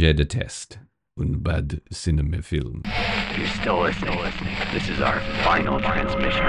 Je déteste un bad cinéma film. You're still listening. This is our final transmission.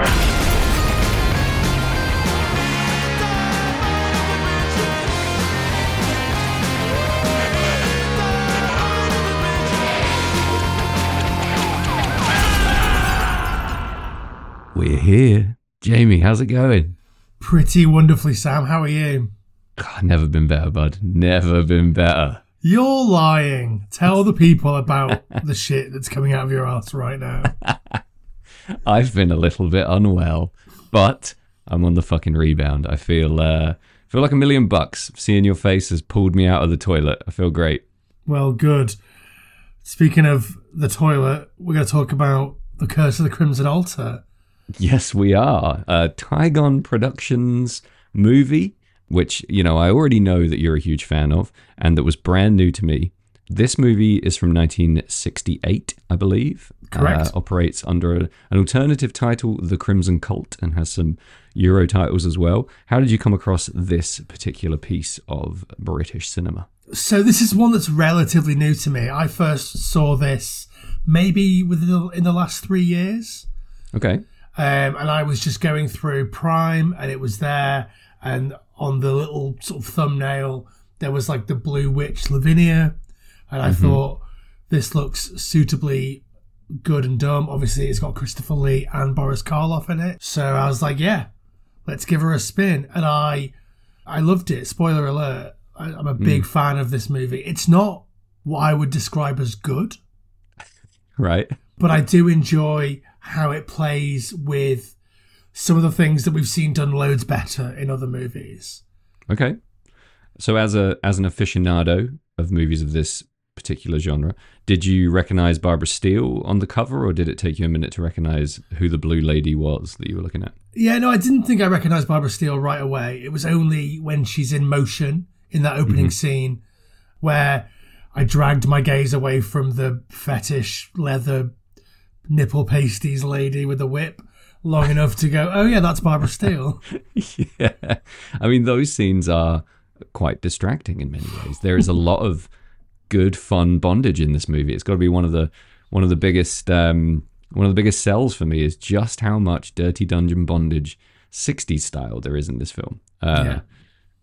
We're here. Jamie, how's it going? Pretty wonderfully, Sam. How are you? God, never been better, bud. Never been better. You're lying. Tell the people about the shit that's coming out of your ass right now. I've been a little bit unwell, but I'm on the fucking rebound. I feel uh feel like a million bucks. Seeing your face has pulled me out of the toilet. I feel great. Well, good. Speaking of the toilet, we're going to talk about The Curse of the Crimson Altar. Yes, we are. A Tigon Productions movie, which, you know, I already know that you're a huge fan of, and that was brand new to me. This movie is from 1968, I believe. Correct. Uh, operates under a, an alternative title, The Crimson Cult, and has some Euro titles as well. How did you come across this particular piece of British cinema? So, this is one that's relatively new to me. I first saw this maybe within the, in the last three years. Okay. Um, and I was just going through Prime, and it was there. And on the little sort of thumbnail, there was like the Blue Witch Lavinia, and I mm-hmm. thought this looks suitably good and dumb. Obviously, it's got Christopher Lee and Boris Karloff in it, so I was like, yeah, let's give her a spin. And I, I loved it. Spoiler alert: I, I'm a hmm. big fan of this movie. It's not what I would describe as good Right. but I do enjoy how it plays with some of the things that we've seen done loads better in other movies. Okay. So as a as an aficionado of movies of this particular genre, did you recognize Barbara Steele on the cover or did it take you a minute to recognize who the blue lady was that you were looking at? Yeah, no, I didn't think I recognized Barbara Steele right away. It was only when she's in motion in that opening mm-hmm. scene where I dragged my gaze away from the fetish leather nipple pasties lady with the whip long enough to go, oh yeah, that's Barbara Steele. yeah. I mean those scenes are quite distracting in many ways. There is a lot of good fun bondage in this movie. It's got to be one of the one of the biggest um one of the biggest sells for me is just how much dirty dungeon bondage 60s style there is in this film. Uh, Yeah.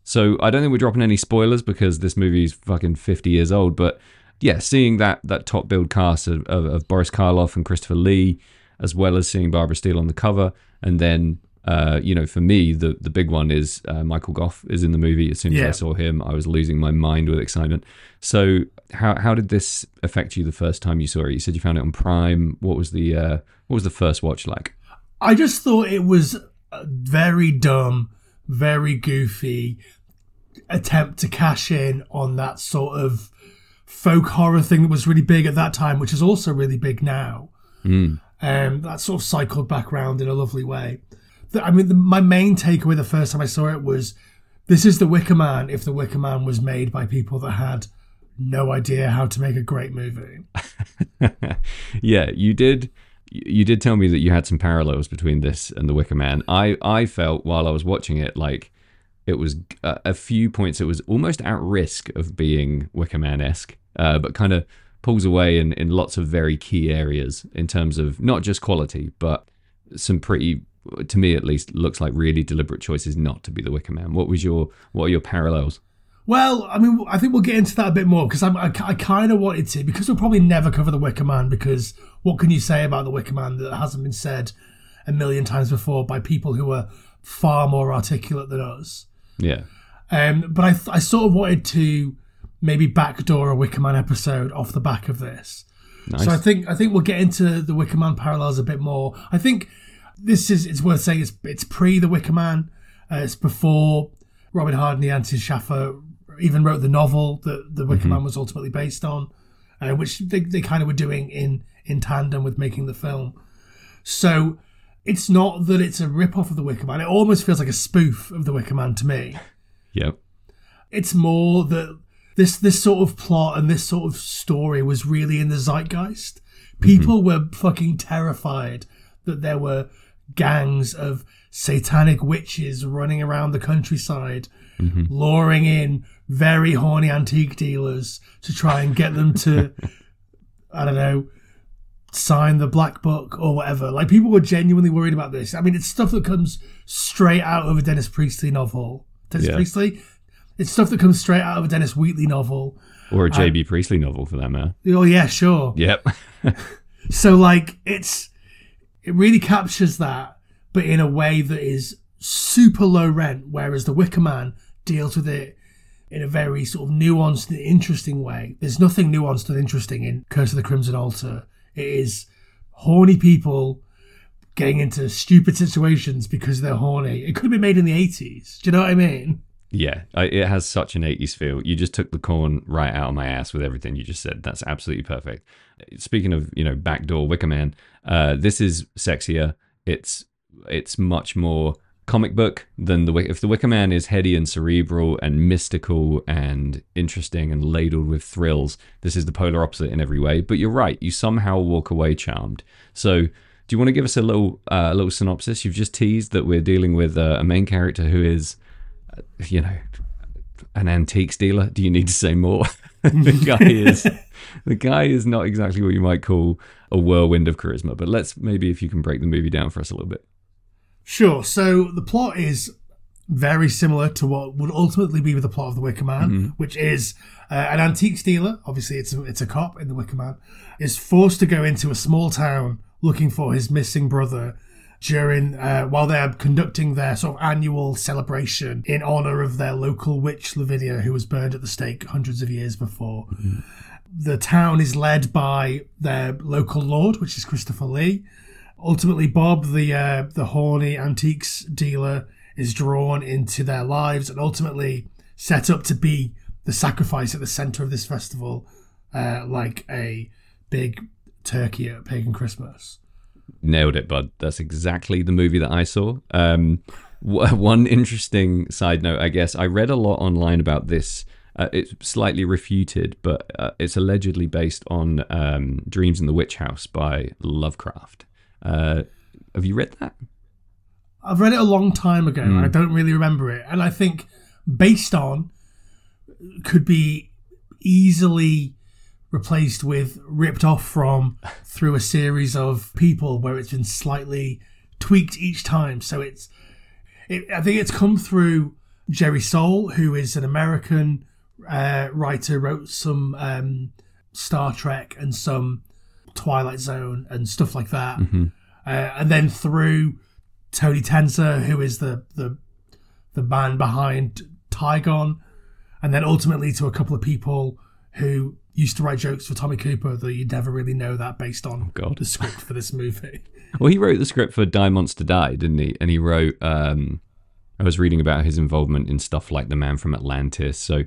So I don't think we're dropping any spoilers because this movie's fucking 50 years old. But yeah, seeing that that top build cast of, of, of Boris Karloff and Christopher Lee, as well as seeing Barbara Steele on the cover, and then uh, you know, for me, the the big one is uh, Michael Gough is in the movie. As soon as I saw him, I was losing my mind with excitement. So how how did this affect you the first time you saw it? You said you found it on Prime. What was the uh, what was the first watch like? I just thought it was a very dumb, very goofy attempt to cash in on that sort of folk horror thing that was really big at that time, which is also really big now. Um, that sort of cycled back round in a lovely way. The- I mean, the, my main takeaway the first time I saw it was this is The Wicker Man if The Wicker Man was made by people that had no idea how to make a great movie. yeah, you did. You did tell me that you had some parallels between this and The Wicker Man. I I felt while I was watching it like it was a, a few points. It was almost at risk of being Wicker Man esque, uh, but kind of pulls away in in lots of very key areas in terms of not just quality, but some pretty. To me, at least, looks like really deliberate choices not to be the Wicker Man. What was your what are your parallels? Well, I mean, I think we'll get into that a bit more because I, I kind of wanted to because we'll probably never cover the Wicker Man because what can you say about the Wicker Man that hasn't been said a million times before by people who are far more articulate than us? Yeah, Um, but I, I sort of wanted to maybe backdoor a Wicker Man episode off the back of this. nice. So I think I think we'll get into the Wicker Man parallels a bit more. I think this is it's worth saying it's it's pre the Wicker Man. Uh, it's before Robin Hardy and Anthony Shaffer even wrote the novel that the Wicker Man was ultimately based on, uh, which they, they kind of were doing in in tandem with making the film. So it's not that it's a rip off of the Wicker Man. It almost feels like a spoof of the Wicker Man to me. yep. It's more that this this sort of plot and this sort of story was really in the zeitgeist. People were fucking terrified that there were gangs of satanic witches running around the countryside, luring in very horny antique dealers to try and get them to, I don't know, sign the black book or whatever. Like people were genuinely worried about this. I mean, it's stuff that comes straight out of a Dennis Priestley novel. Dennis Yeah. Priestley? It's stuff that comes straight out of a Dennis Wheatley novel. Or a JB Priestley novel for that matter. Oh yeah, sure. Yep. So like it's it really captures that, but in a way that is super low rent, whereas the Wicker Man deals with it in a very sort of nuanced and interesting way. There's nothing nuanced and interesting in Curse of the Crimson Altar. It is horny people getting into stupid situations because they're horny. It could have been made in the 80s. Do you know what I mean? Yeah, it has such an 80s feel. You just took the corn right out of my ass with everything you just said. That's absolutely perfect. Speaking of, you know, backdoor Wicker Man, uh, this is sexier. It's it's much more comic book than the if the Wicker Man is heady and cerebral and mystical and interesting and ladled with thrills. This is the polar opposite in every way. But you're right. You somehow walk away charmed. So. Do you want to give us a little uh, little synopsis? You've just teased that we're dealing with uh, a main character who is you know, an antiques dealer. Do you need to say more? the guy is the guy is not exactly what you might call a whirlwind of charisma. But let's maybe if you can break the movie down for us a little bit. Sure. So the plot is very similar to what would ultimately be with the plot of The Wicker Man, which is uh, an antiques dealer. Obviously, it's a, it's a cop in The Wicker Man. Is forced to go into a small town looking for his missing brother during uh, while they're conducting their sort of annual celebration in honor of their local witch Lavinia, who was burned at the stake hundreds of years before. The town is led by their local lord, which is Christopher Lee. Ultimately, Bob, the uh, the horny antiques dealer, is drawn into their lives and ultimately set up to be the sacrifice at the center of this festival, uh, like a big turkey at pagan Christmas. Nailed it, bud. That's exactly the movie that I saw. Um, one interesting side note, I guess, I read a lot online about this. Uh, it's slightly refuted, but uh, it's allegedly based on um, Dreams in the Witch House by Lovecraft. Uh, have you read that? I've read it a long time ago. I don't really remember it, and I think based on could be easily replaced with ripped off from through a series of people where it's been slightly tweaked each time. So it's, it, I think it's come through Jerry Sohl, who is an American uh, writer, wrote some um, Star Trek and some Twilight Zone and stuff like that, uh, and then through Tony Tenser, who is the the the man behind Tigon, and then ultimately to a couple of people who used to write jokes for Tommy Cooper that you'd never really know that based on God. the script for this movie. Well, he wrote the script for Die Monster Die, didn't he? And he wrote. Um, I was reading about his involvement in stuff like The Man from Atlantis. So,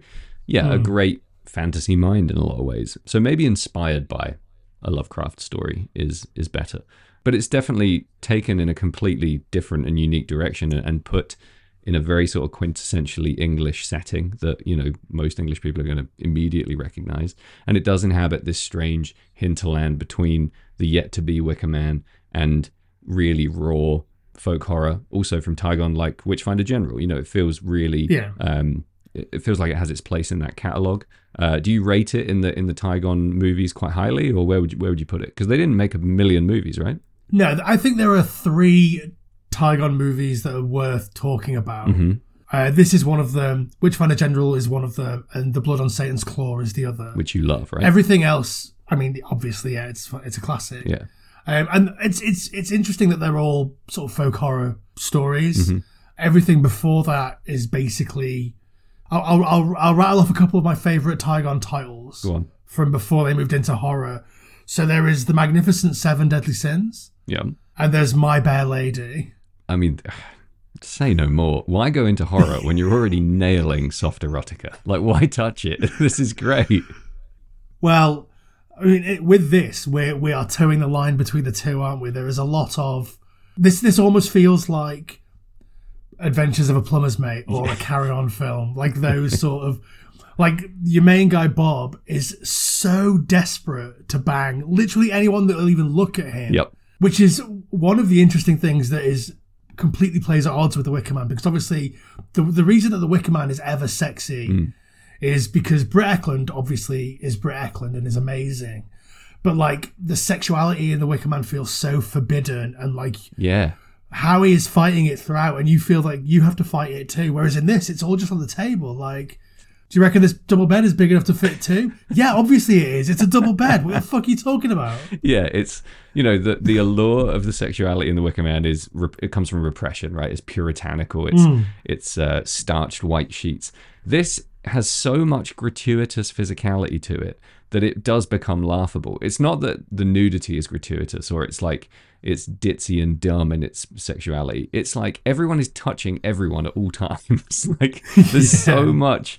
yeah, a great fantasy mind in a lot of ways. So maybe inspired by a Lovecraft story is is better. But it's definitely taken in a completely different and unique direction and, and put in a very sort of quintessentially English setting that you know most English people are going to immediately recognize, and it does inhabit this strange hinterland between the yet to be Wicker Man and really raw folk horror. Also from Tigon, like Witchfinder General, you know, it feels really Yeah. um, it feels like it has its place in that catalog. Uh, do you rate it in the in the Tigon movies quite highly, or where would you, where would you put it? Because they didn't make a million movies, right? no, I think there are three Tigon movies that are worth talking about. Mm-hmm. Uh, this is one of them. Witchfinder General is one of them, and The Blood on Satan's Claw is the other. Which you love, right? Everything else, I mean, obviously, yeah, it's it's a classic. yeah. Um, and it's it's it's interesting that they're all sort of folk horror stories. Mm-hmm. Everything before that is basically. I'll, I'll, I'll, I'll rattle off a couple of my favorite Tigon titles Go on. from before they moved into horror. So there is the Magnificent Seven Deadly Sins, Yeah. and there's My Bare Lady. I mean, say no more. Why go into horror when you're already nailing soft erotica? Like, why touch it? this is great. Well, I mean, it, with this, we we are towing the line between the two, aren't we? There is a lot of this. This almost feels like Adventures of a Plumber's Mate or a Carry On film, like those sort of. Like your main guy Bob is so desperate to bang literally anyone that will even look at him. Yep. which is one of the interesting things that is completely plays at odds with the Wicker Man because obviously the the reason that the Wicker Man is ever sexy hmm. is because Britt Ekland obviously is Britt Ekland and is amazing, but like the sexuality in the Wicker Man feels so forbidden and like Yeah. Howie is fighting it throughout, and you feel like you have to fight it too. Whereas in this, it's all just on the table. Like, do you reckon this double bed is big enough to fit two? yeah, obviously it is. It's a double bed. What the fuck are you talking about? Yeah, it's you know the the allure of the sexuality in the Wicker Man is it comes from repression, right? It's puritanical. It's it's uh, starched white sheets. This has so much gratuitous physicality to it that it does become laughable. It's not that the nudity is gratuitous or it's like it's ditzy and dumb in its sexuality. It's like everyone is touching everyone at all times. like there's so much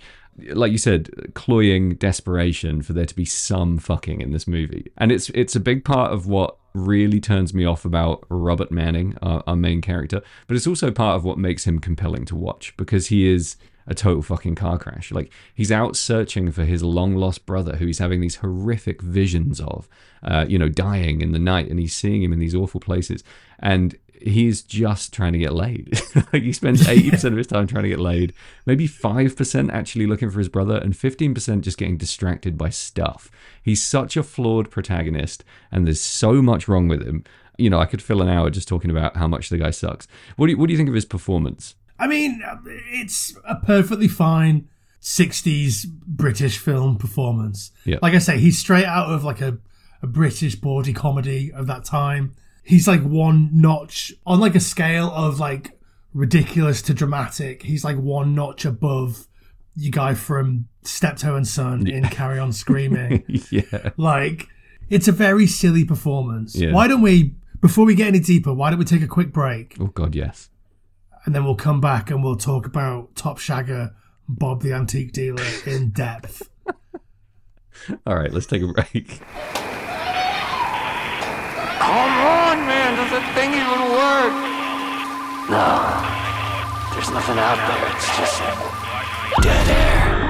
like you said, cloying desperation for there to be some fucking in this movie, and it's it's a big part of what really turns me off about Robert Manning, our, our main character. But it's also part of what makes him compelling to watch because he is a total fucking car crash. Like he's out searching for his long lost brother, who he's having these horrific visions of, uh, you know, dying in the night, and he's seeing him in these awful places, and he's just trying to get laid. like he spends 80% of his time trying to get laid, maybe 5% actually looking for his brother, and 15% just getting distracted by stuff. He's such a flawed protagonist, and there's so much wrong with him. You know, I could fill an hour just talking about how much the guy sucks. What do you, what do you think of his performance? I mean, it's a perfectly fine 60s British film performance. Yeah. Like I say, he's straight out of like a, a British bawdy comedy of that time. He's like one notch on like a scale of like ridiculous to dramatic. He's like one notch above you guy from Steptoe and Son in Carry On Screaming. yeah. like, it's a very silly performance. Yeah. Why don't we, before we get any deeper, why don't we take a quick break? Oh, God, yes. and then we'll come back and we'll talk about Top Shagger, Bob the Antique Dealer in depth. All right, let's take a break. Come on, man. Does that thing even work? No. There's nothing out there. It's just dead air.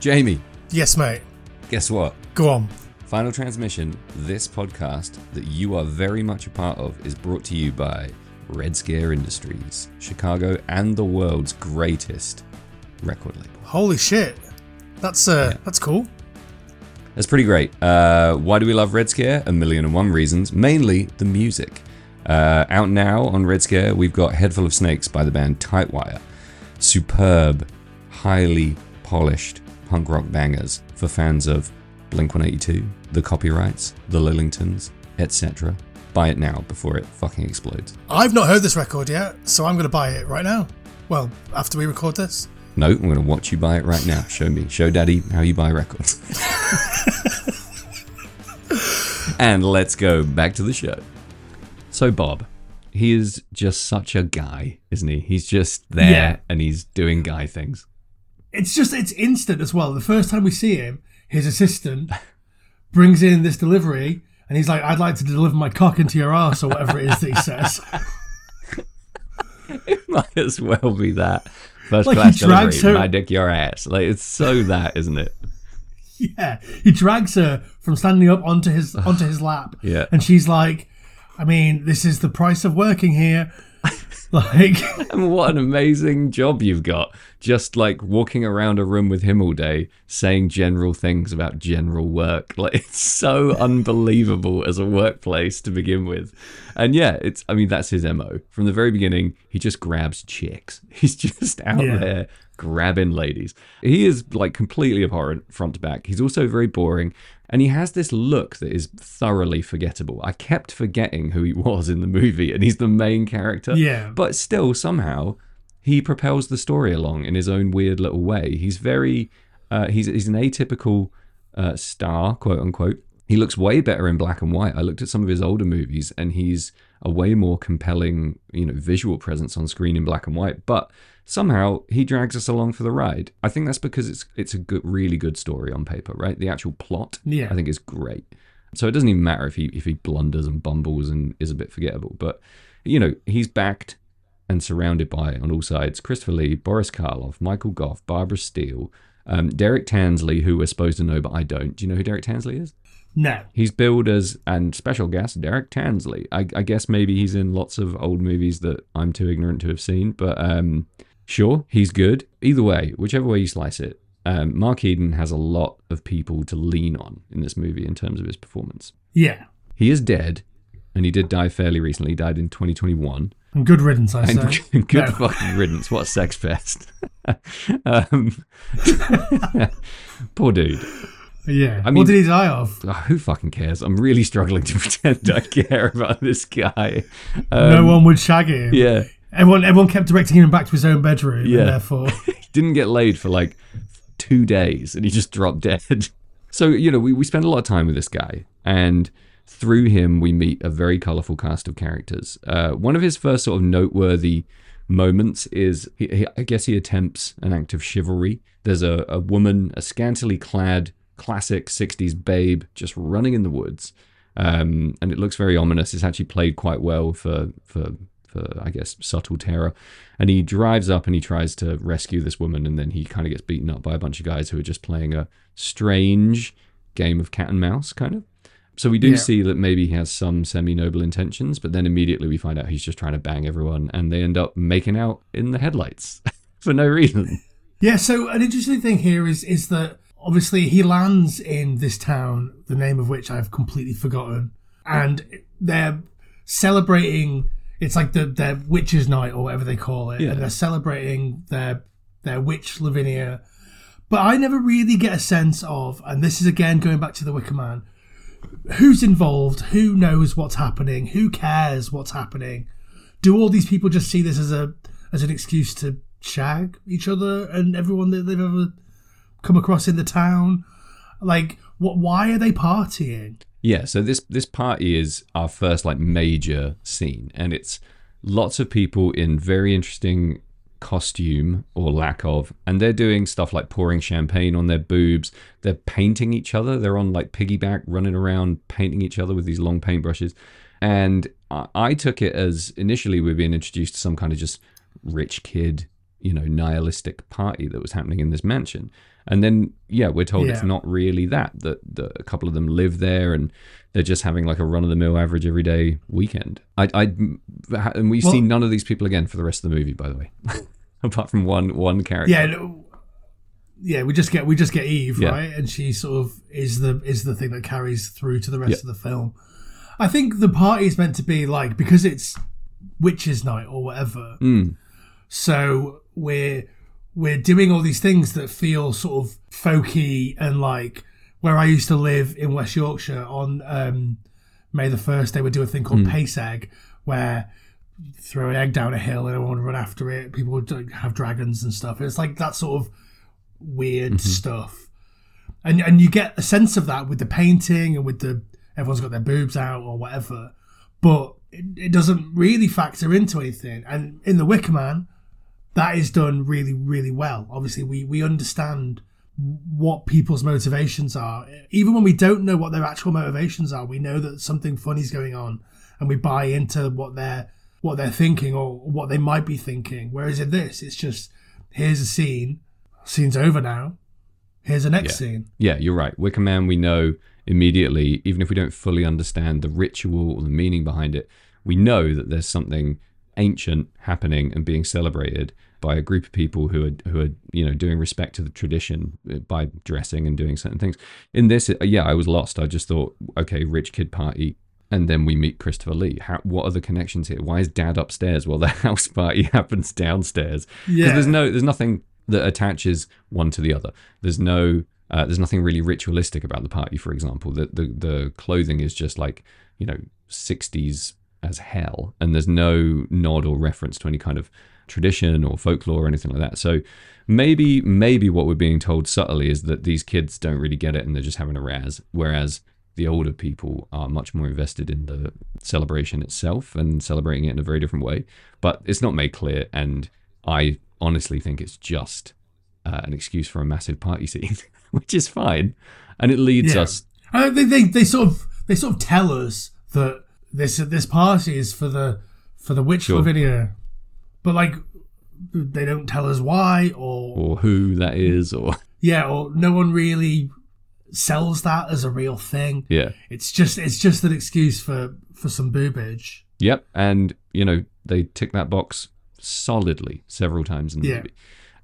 Jamie, yes, mate. guess what? Go on. Final Transmission, this podcast that you are very much a part of, is brought to you by Red Scare Industries, Chicago and the world's greatest record label. Holy shit. That's uh that's cool. That's pretty great. Uh, why do we love Red Scare? A million and one reasons. Mainly the music. Uh, out now on Red Scare, we've got Head Full of Snakes by the band Tightwire. Superb, highly polished punk rock bangers for fans of Blink 182, The Copyrights, The Lillingtons, etc. Buy it now before it fucking explodes. I've not heard this record yet, so I'm gonna buy it right now. Well, after we record this. No, I'm going to watch you buy it right now. Show me. Show daddy how you buy records. and let's go back to the show. So, Bob, he is just such a guy, isn't he? He's just there Yeah. and he's doing guy things. It's just it's instant as well. The first time we see him, his assistant brings in this delivery and he's like, I'd like to deliver my cock into your ass or whatever it is that he says. it Might as well be that. First Like, he class drags delivery, her- my dick, your ass. Like, it's so that, isn't it? Yeah, he drags her from standing up onto his onto his lap. Yeah. and she's like, "I mean, this is the price of working here." Like, And what an amazing job you've got. Just like walking around a room with him all day, saying general things about general work. Like it's so unbelievable as a workplace to begin with. And yeah, it's I mean that's his MO. From the very beginning, he just grabs chicks. He's just out Yeah. there grabbing ladies. He is like completely abhorrent front to back. He's also very boring. And he has this look that is thoroughly forgettable. I kept forgetting who he was in the movie, and he's the main character. Yeah. But still, somehow, he propels the story along in his own weird little way. He's very, uh, he's he's an atypical uh, star, quote unquote. He looks way better in black and white. I looked at some of his older movies, and he's a way more compelling, you know, visual presence on screen in black and white. But somehow he drags us along for the ride. I think that's because it's it's a good, really good story on paper, right? The actual plot, Yeah. I think is great. So it doesn't even matter if he if he blunders and bumbles and is a bit forgettable. But you know, he's backed and surrounded by on all sides Christopher Lee, Boris Karloff, Michael Gough, Barbara Steele, Um, Derek Tansley, who we're supposed to know, but I don't. Do you know who Derek Tansley is? No. He's billed as and special guest Derek Tansley. I, I guess maybe he's in lots of old movies that I'm too ignorant to have seen, but um, sure, he's good. Either way, whichever way you slice it, um, Mark Eden has a lot of people to lean on in this movie in terms of his performance. Yeah. He is dead, and he did die fairly recently. He died in 2021. And good riddance, I And say. good No. fucking riddance. What a sex fest. um, poor dude. Yeah. I mean- what did he die of? Oh, who fucking cares? I'm really struggling to pretend I care about this guy. Um, no one would shag him. Yeah. Everyone, everyone kept directing him back to his own bedroom. Yeah. And therefore, He didn't get laid for like two days and he just dropped dead. So, you know, we, we spend a lot of time with this guy and through him we meet a very colourful cast of characters. Uh, one of his first sort of noteworthy moments is, he, he, I guess he attempts an act of chivalry. There's a, a woman, a scantily clad classic 60s babe just running in the woods. Um, and it looks very ominous. It's actually played quite well for, for for I guess subtle terror. And he drives up and he tries to rescue this woman, and then he kind of gets beaten up by a bunch of guys who are just playing a strange game of cat and mouse, kind of. So we do Yeah. see that maybe he has some semi-noble intentions, but then immediately we find out he's just trying to bang everyone, and they end up making out in the headlights for no reason. yeah. So an interesting thing here is is that obviously he lands in this town, the name of which I've completely forgotten, and they're celebrating. It's like the their witches' night or whatever they call it, Yeah. and they're celebrating their their witch Lavinia. But I never really get a sense of, and this is again going back to the Wicker Man, who's involved, who knows what's happening, who cares what's happening. Do all these people just see this as a as an excuse to shag each other and everyone that they've ever come across in the town? Like, what? Why are they partying? Yeah, so this this party is our first like major scene, and it's lots of people in very interesting costume or lack of, and they're doing stuff like pouring champagne on their boobs. They're painting each other. They're on like piggyback, running around painting each other with these long paintbrushes. And I, I took it as initially we're being introduced to some kind of just rich kid, you know, nihilistic party that was happening in this mansion. And then, yeah, we're told it's not really that, that. That a couple of them live there and they're just having like a run of the mill average everyday weekend. I, I, and we Well- see none of these people again for the rest of the movie, by the way, apart from one one character. Yeah, no, yeah. We just get we just get Eve Yeah. right, and she sort of is the is the thing that carries through to the rest Yeah. of the film. I think the party is meant to be like because it's witches' night or whatever. Mm. So we're we're doing all these things that feel sort of folky and like where I used to live in West Yorkshire on um, May the first, they would do a thing called pace egg, where throw an egg down a hill and everyone would run after it. People would have dragons and stuff. It's like that sort of weird stuff, and and you get a sense of that with the painting and with the everyone's got their boobs out or whatever, but it, it doesn't really factor into anything. And in the Wicker Man, that is done really really well obviously we we understand what people's motivations are even when we don't know what their actual motivations are we know that something funny's going on and we buy into what they're what they're thinking or what they might be thinking whereas in this it's just here's a scene scene's over now here's the next Yeah. scene Yeah, you're right. Wicker Man, we know immediately, even if we don't fully understand the ritual or the meaning behind it, we know that there's something ancient happening and being celebrated by a group of people who are who are you know doing respect to the tradition uh, by dressing and doing certain things. In this, uh, yeah, I was lost. I just thought, okay, rich kid party. And then we meet Christopher Lee. How, what are the connections here? Why is Dad upstairs while the house party happens downstairs? Yeah. there's no, there's nothing that attaches one to the other. There's no, uh, there's nothing really ritualistic about the party. For example, the the the clothing is just like you know 60s as hell, and there's no nod or reference to any kind of tradition or folklore or anything like that. So maybe maybe what we're being told subtly is that these kids don't really get it and they're just having a razz, whereas the older people are much more invested in the celebration itself and celebrating it in a very different way. But it's not made clear, and I honestly think it's just uh, an excuse for a massive party scene, which is fine, and it leads Yeah. us. I they, they they sort of they sort of tell us that this this party is for the for the witch Sure. video, but like they don't tell us why or Or who that is, or Yeah, or no one really sells that as a real thing. Yeah. It's just it's just an excuse for for some boobage. Yep. And, you know, they tick that box solidly several times in the Yeah. movie.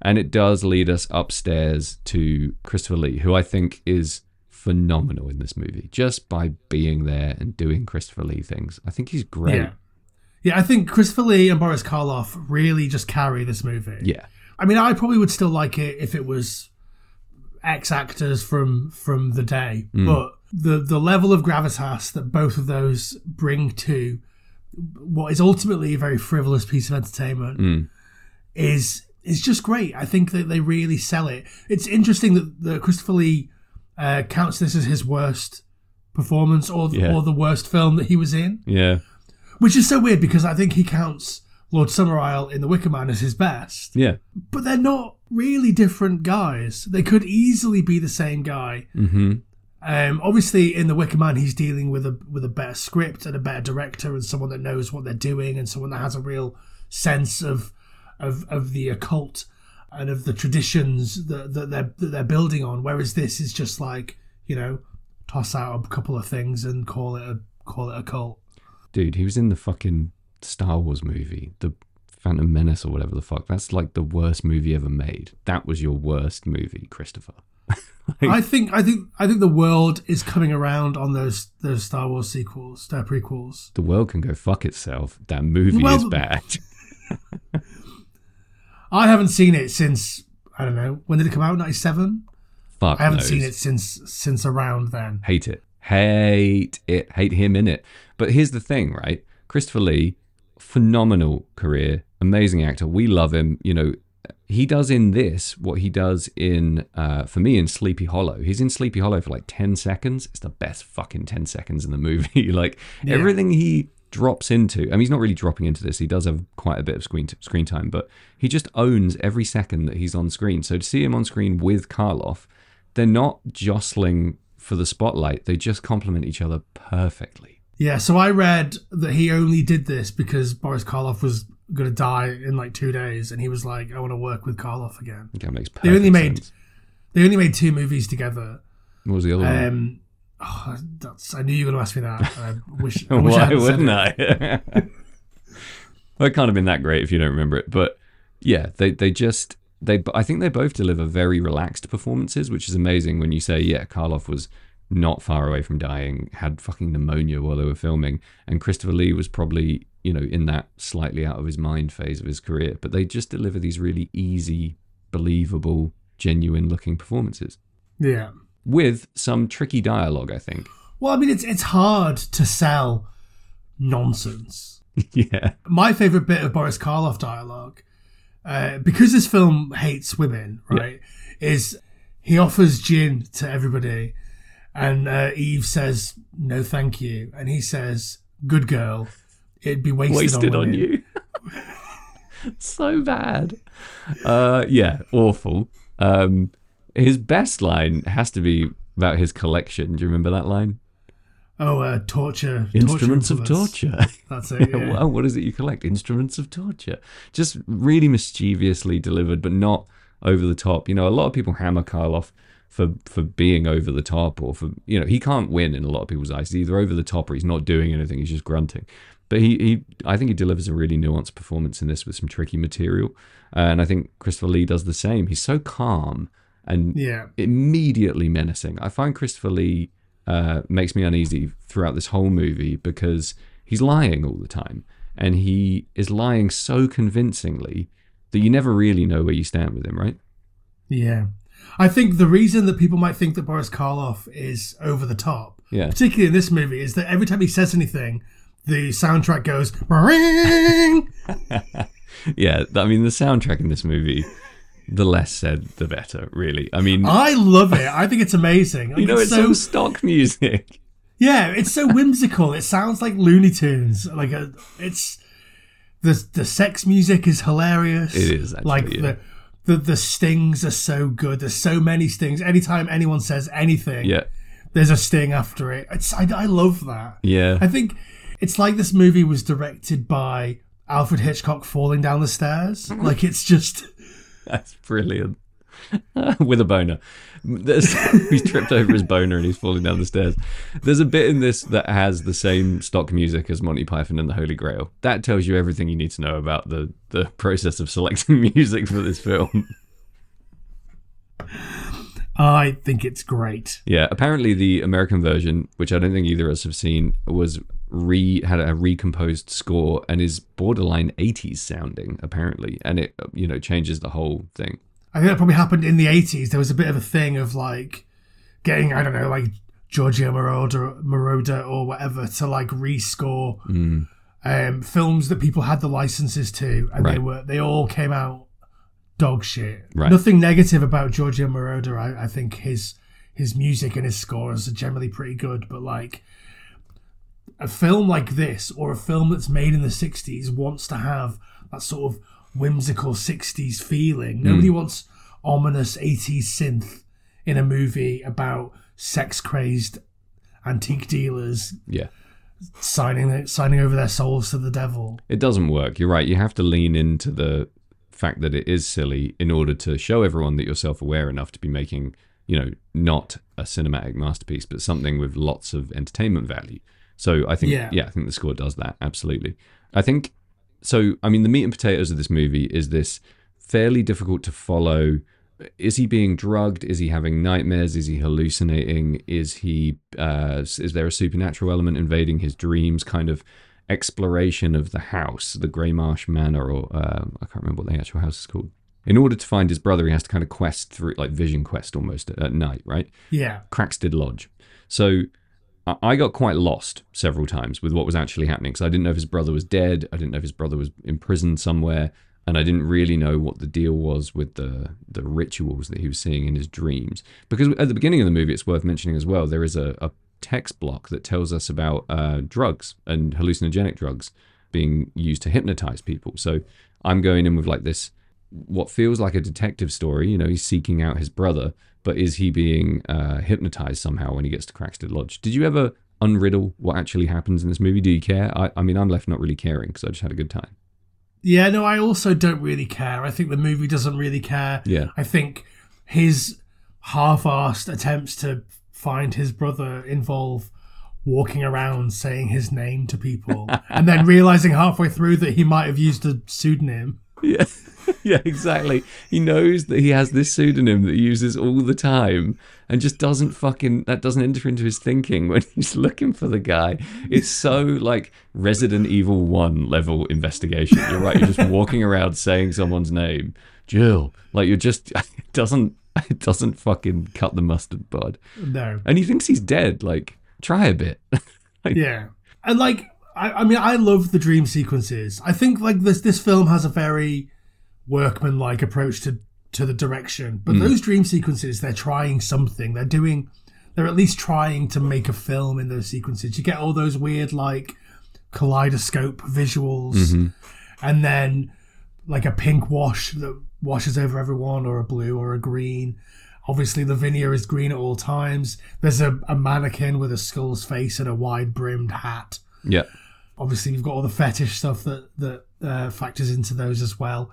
And it does lead us upstairs to Christopher Lee, who I think is phenomenal in this movie just by being there and doing Christopher Lee things. I think he's great. Yeah. Yeah, I think Christopher Lee and Boris Karloff really just carry this movie. Yeah. I mean, I probably would still like it if it was ex actors from from the day, mm. but the the level of gravitas that both of those bring to what is ultimately a very frivolous piece of entertainment mm. is is just great. I think that they really sell it. It's interesting that, that Christopher Lee uh, counts this as his worst performance or Yeah. or the worst film that he was in, Yeah. which is so weird because I think he counts Lord Summerisle in The Wicker Man as his best Yeah. but they're not really different guys. They could easily be the same guy. Mm-hmm. Um, obviously, in The Wicker Man, he's dealing with a with a better script and a better director and someone that knows what they're doing and someone that has a real sense of of of the occult and of the traditions that, that they're that they're building on. Whereas this is just like you know, toss out a couple of things and call it a call it a cult. Dude, he was in the fucking Star Wars movie, the Phantom Menace or whatever the fuck. That's like the worst movie ever made. That was your worst movie, Christopher. I think I think I think the world is coming around on those those Star Wars sequels, their prequels. The world can go fuck itself. That movie Well, is bad. I haven't seen it since I don't know when did it come out? Ninety seven. fuck I haven't knows. seen it since since around then. Hate it. Hate it. Hate him in it. But here's the thing, right? Christopher Lee, phenomenal career, amazing actor. We love him. You know, he does in this what he does in, uh, for me, in Sleepy Hollow. He's in Sleepy Hollow for like 10 seconds. It's the best fucking 10 seconds in the movie. like Yeah. everything he drops into, I mean, he's not really dropping into this. He does have quite a bit of screen, screen time, but he just owns every second that he's on screen. So to see him on screen with Karloff, they're not jostling for the spotlight. They just complement each other perfectly. Yeah, so I read that he only did this because Boris Karloff was going to die in like two days, and he was like, "I want to work with Karloff again." That makes perfect They only made sense. they only made two movies together. What was the other one? Um, Oh, that's I knew you were going to ask me that. I wish. I wish I Why hadn't wouldn't. I? well, it can't have been that great if you don't remember it. But yeah, they they just they. I think they both deliver very relaxed performances, which is amazing. When you say, yeah, Karloff was not far away from dying, had fucking pneumonia while they were filming, and Christopher Lee was probably you know in that slightly out of his mind phase of his career. But they just deliver these really easy, believable, genuine looking performances Yeah. With some tricky dialogue. I think. Well, I mean, it's it's hard to sell nonsense. yeah. My favorite bit of Boris Karloff dialogue, uh, because this film hates women, right, is he offers gin to everybody, and uh, Eve says no, thank you, and he says, "Good girl, it'd be wasted, wasted on, on you. so bad. Uh, yeah, awful. Um, his best line has to be about his collection. Do you remember that line? Oh, uh, torture, Instruments torture of torture. That's it. Yeah, well, what is it you collect? Instruments of torture. Just really mischievously delivered, but not over the top. You know, a lot of people hammer Karloff for for being over the top, or for you know, he can't win in a lot of people's eyes. He's either over the top or he's not doing anything. He's just grunting. But he, he I think he delivers a really nuanced performance in this with some tricky material, uh, and I think Christopher Lee does the same. He's so calm and yeah. immediately menacing. I find Christopher Lee uh, makes me uneasy throughout this whole movie because he's lying all the time, and he is lying so convincingly that you never really know where you stand with him, right? Yeah. I think the reason that people might think that Boris Karloff is over the top, Yeah. particularly in this movie, is that every time he says anything, the soundtrack goes "Ring." Yeah, I mean the soundtrack in this movie, the less said, the better. Really, I mean, I love it. I think it's amazing. Like, you know, it's so all stock music. yeah, it's so whimsical. It sounds like Looney Tunes. Like a, it's the the sex music is hilarious. It is, actually, like yeah. the. The, the stings are so good. There's so many stings. Anytime anyone says anything, Yeah, there's a sting after it. It's I, I love that. yeah, I think it's like this movie was directed by Alfred Hitchcock falling down the stairs. Mm-hmm. Like it's just that's brilliant. with a boner. He's tripped over his boner and he's falling down the stairs. There's a bit in this that has the same stock music as Monty Python and the Holy Grail. That tells you everything you need to know about the the process of selecting music for this film. I think it's great. Yeah, apparently the American version, which I don't think either of us have seen, was re had a recomposed score and is borderline 80s sounding apparently, and it you know changes the whole thing. I think that probably happened in the 80s. There was a bit of a thing of like getting, I don't know, like Giorgio Moroder, Moroder or whatever to like rescore Mm. um, films that people had the licenses to, and they were they all came out dog shit. Right. Nothing negative about Giorgio Moroder. I, I think his his music and his scores are generally pretty good, but like a film like this or a film that's made in the 60s wants to have that sort of whimsical 60s feeling. Hmm. Nobody wants ominous 80s synth in a movie about sex crazed antique dealers Yeah. signing signing over their souls to the devil. It doesn't work. You're right. You have to lean into the fact that it is silly in order to show everyone that you're self-aware enough to be making, you know, not a cinematic masterpiece, but something with lots of entertainment value. So I think, Yeah. yeah, I think the score does that absolutely. I think so. I mean, the meat and potatoes of this movie is this fairly difficult to follow. Is he being drugged? Is he having nightmares? Is he hallucinating? Is he? Uh, is there a supernatural element invading his dreams? Kind of exploration of the house, the Grey Marsh Manor, or uh, I can't remember what the actual house is called. In order to find his brother, he has to kind of quest through, like vision quest almost at, at night, right? Yeah. Craxted Lodge. So I- got quite lost several times with what was actually happening because I didn't know if his brother was dead. I didn't know if his brother was imprisoned somewhere, and I didn't really know what the deal was with the the rituals that he was seeing in his dreams. Because at the beginning of the movie, it's worth mentioning as well. There is a, a text block that tells us about uh, drugs and hallucinogenic drugs being used to hypnotize people. So I'm going in with like this what feels like a detective story. You know, he's seeking out his brother, but is he being uh, hypnotized somehow when he gets to Craxted Lodge? Did you ever unriddle what actually happens in this movie? Do you care? I, I mean, I'm left not really caring because I just had a good time. Yeah, no, I also don't really care. I think the movie doesn't really care. Yeah. I think his half-assed attempts to find his brother involve walking around saying his name to people and then realizing halfway through that he might have used a pseudonym. Yeah. Yeah, exactly. He knows that he has this pseudonym that he uses all the time and just doesn't fucking that doesn't enter into his thinking when he's looking for the guy. It's so like Resident Evil 1 level investigation. You're right, you're just walking around saying someone's name. Jill. Like you're just it doesn't it doesn't fucking cut the mustard bud. No. And he thinks he's dead. Like try a bit. Yeah. And like I, I mean I love the dream sequences. I think like this this film has a very workman like approach to to the direction. But mm. those dream sequences, they're trying something. They're doing they're at least trying to make a film in those sequences. You get all those weird like kaleidoscope visuals mm-hmm. and then like a pink wash that washes over everyone or a blue or a green. Obviously, Lavinia is green at all times. There's a, a mannequin with a skull's face and a wide brimmed hat. yeah. Obviously, you've got all the fetish stuff that that uh, factors into those as well,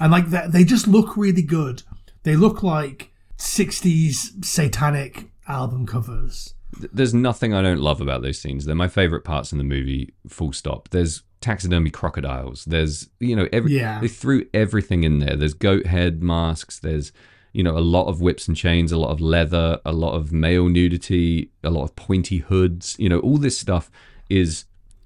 and like that, they just look really good. They look like '60s satanic album covers. There's nothing I don't love about those scenes. They're my favorite parts in the movie. Full stop. There's taxidermy crocodiles. There's you know every Yeah. they threw everything in there. There's goat head masks. There's you know a lot of whips and chains, a lot of leather, a lot of male nudity, a lot of pointy hoods. You know all this stuff is.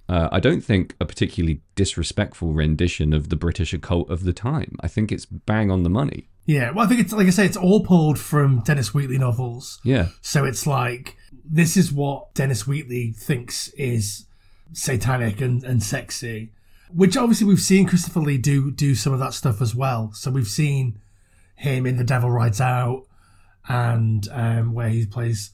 Uh, I don't think a particularly disrespectful rendition of the British occult of the time. I think it's bang on the money. Yeah, well, I think it's like I say, it's all pulled from Dennis Wheatley novels. Yeah, So it's like this is what Dennis Wheatley thinks is satanic and, and sexy. Which obviously we've seen Christopher Lee do do some of that stuff as well. So we've seen him in The Devil Rides Out and um, where he plays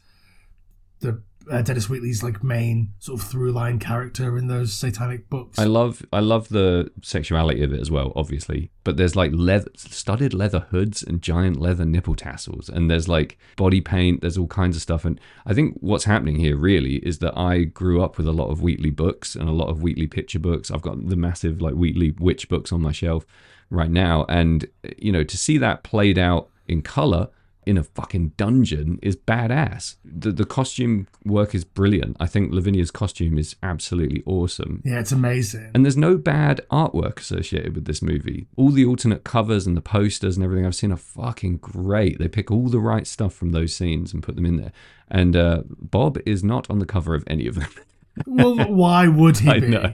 the uh, Dennis Wheatley's like main sort of through line character in those satanic books. I love I love the sexuality of it as well, obviously. But there's like leather studded leather hoods and giant leather nipple tassels, and there's like body paint. There's all kinds of stuff, and I think what's happening here really is that I grew up with a lot of Wheatley books and a lot of Wheatley picture books. I've got the massive like Wheatley witch books on my shelf right now, and you know to see that played out in color in a fucking dungeon is badass. The the costume work is brilliant. I think Lavinia's costume is absolutely awesome. Yeah, it's amazing. And there's no bad artwork associated with this movie. All the alternate covers and the posters and everything I've seen are fucking great. They pick all the right stuff from those scenes and put them in there. And uh, Bob is not on the cover of any of them. well, why would he I be? know.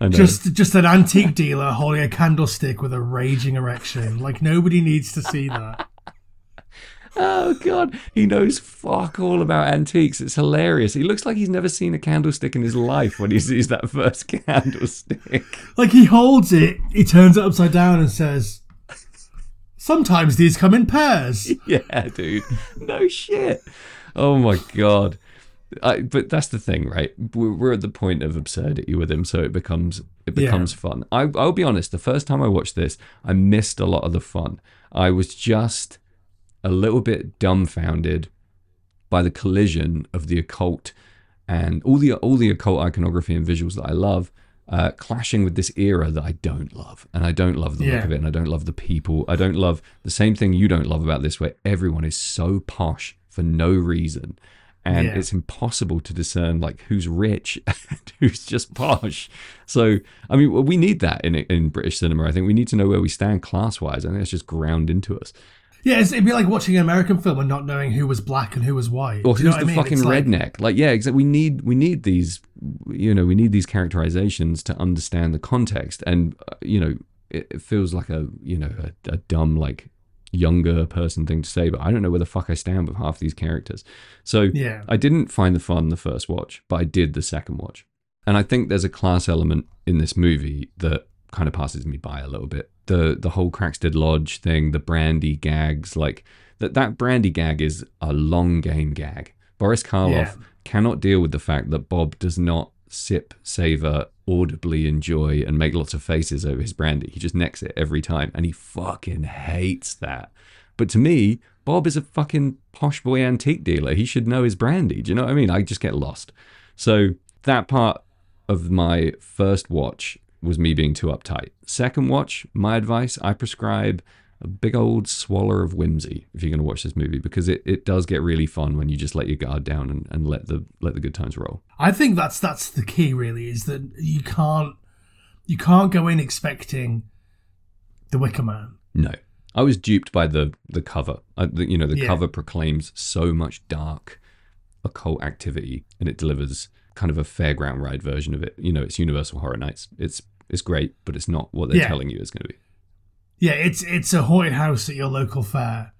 I know. Just just an antique dealer holding a candlestick with a raging erection. Like nobody needs to see that. Oh god, he knows fuck all about antiques. It's hilarious. He looks like he's never seen a candlestick in his life when he sees that first candlestick. Like he holds it, he turns it upside down and says, "Sometimes these come in pairs." yeah, dude. No shit. Oh my god. I, but that's the thing, right? We're, we're at the point of absurdity with him, so it becomes it Yeah. becomes fun. I, I'll be honest. The first time I watched this, I missed a lot of the fun. I was just a little bit dumbfounded by the collision of the occult and all the all the occult iconography and visuals that I love, uh, clashing with this era that I don't love, and I don't love the look of it, and I don't love the people. I don't love the same thing you don't love about this, where everyone is so posh for no reason, and Yeah. it's impossible to discern like who's rich and who's just posh. So I mean, we need that in in British cinema. I think we need to know where we stand class wise. I think it's just ground into us. Yeah, it's, it'd be like watching an American film and not knowing who was black and who was white. or Do you know who's the I mean? fucking It's like- redneck like yeah exactly we need we need these you know we need these characterizations to understand the context and uh, you know it, it feels like a you know a, a dumb like younger person thing to say but i don't know where the fuck i stand with half these characters so Yeah. i didn't find the fun the first watch but i did the second watch and i think there's a class element in this movie that kind of passes me by a little bit the the whole Craxted Lodge thing the brandy gags like that that brandy gag is a long game gag. Boris karloff Yeah. cannot deal with the fact that bob does not sip savor audibly enjoy and make lots of faces over his brandy. He just necks it every time and he fucking hates that. But to me bob is a fucking posh boy antique dealer. He should know his brandy. Do you know what i mean? I just get lost. So that part of my first watch was me being too uptight. Second watch, my advice, I prescribe a big old swaller of whimsy if you're going to watch this movie because it, it does get really fun when you just let your guard down and, and let the let the good times roll. I think that's that's the key. Really, is that you can't you can't go in expecting the Wicker Man. No, I was duped by the the cover. I, the, you know, the Yeah. cover proclaims so much dark occult activity, and it delivers kind of a fairground ride version of it. You know, it's Universal Horror Nights. It's it's great, but it's not what they're Yeah. telling you it's going to be. Yeah, it's it's a haunted house at your local fair.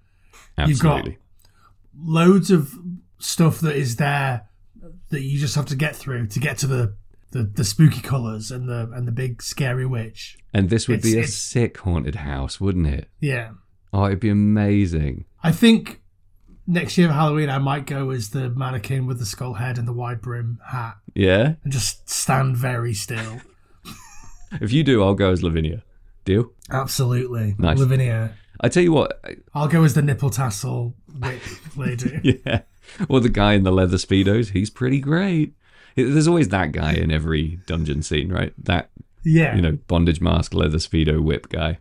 You've got- Absolutely. Loads of stuff that is there that you just have to get through to get to the the, the spooky colours and the and the big scary witch. And this would be a It's- it's- sick haunted house, wouldn't it? Yeah, Oh, it'd be amazing. I think next year for Halloween I might go as the mannequin with the skull head and the wide brim hat Yeah. and just stand very still. If you do, I'll go as Lavinia. Deal? Absolutely, Nice. Lavinia. I tell you what. I'll go as the nipple tassel whip lady. Yeah. Or the guy in the leather speedos. He's pretty great. There's always that guy in every dungeon scene, right? That Yeah, you know, bondage mask, leather speedo, whip guy.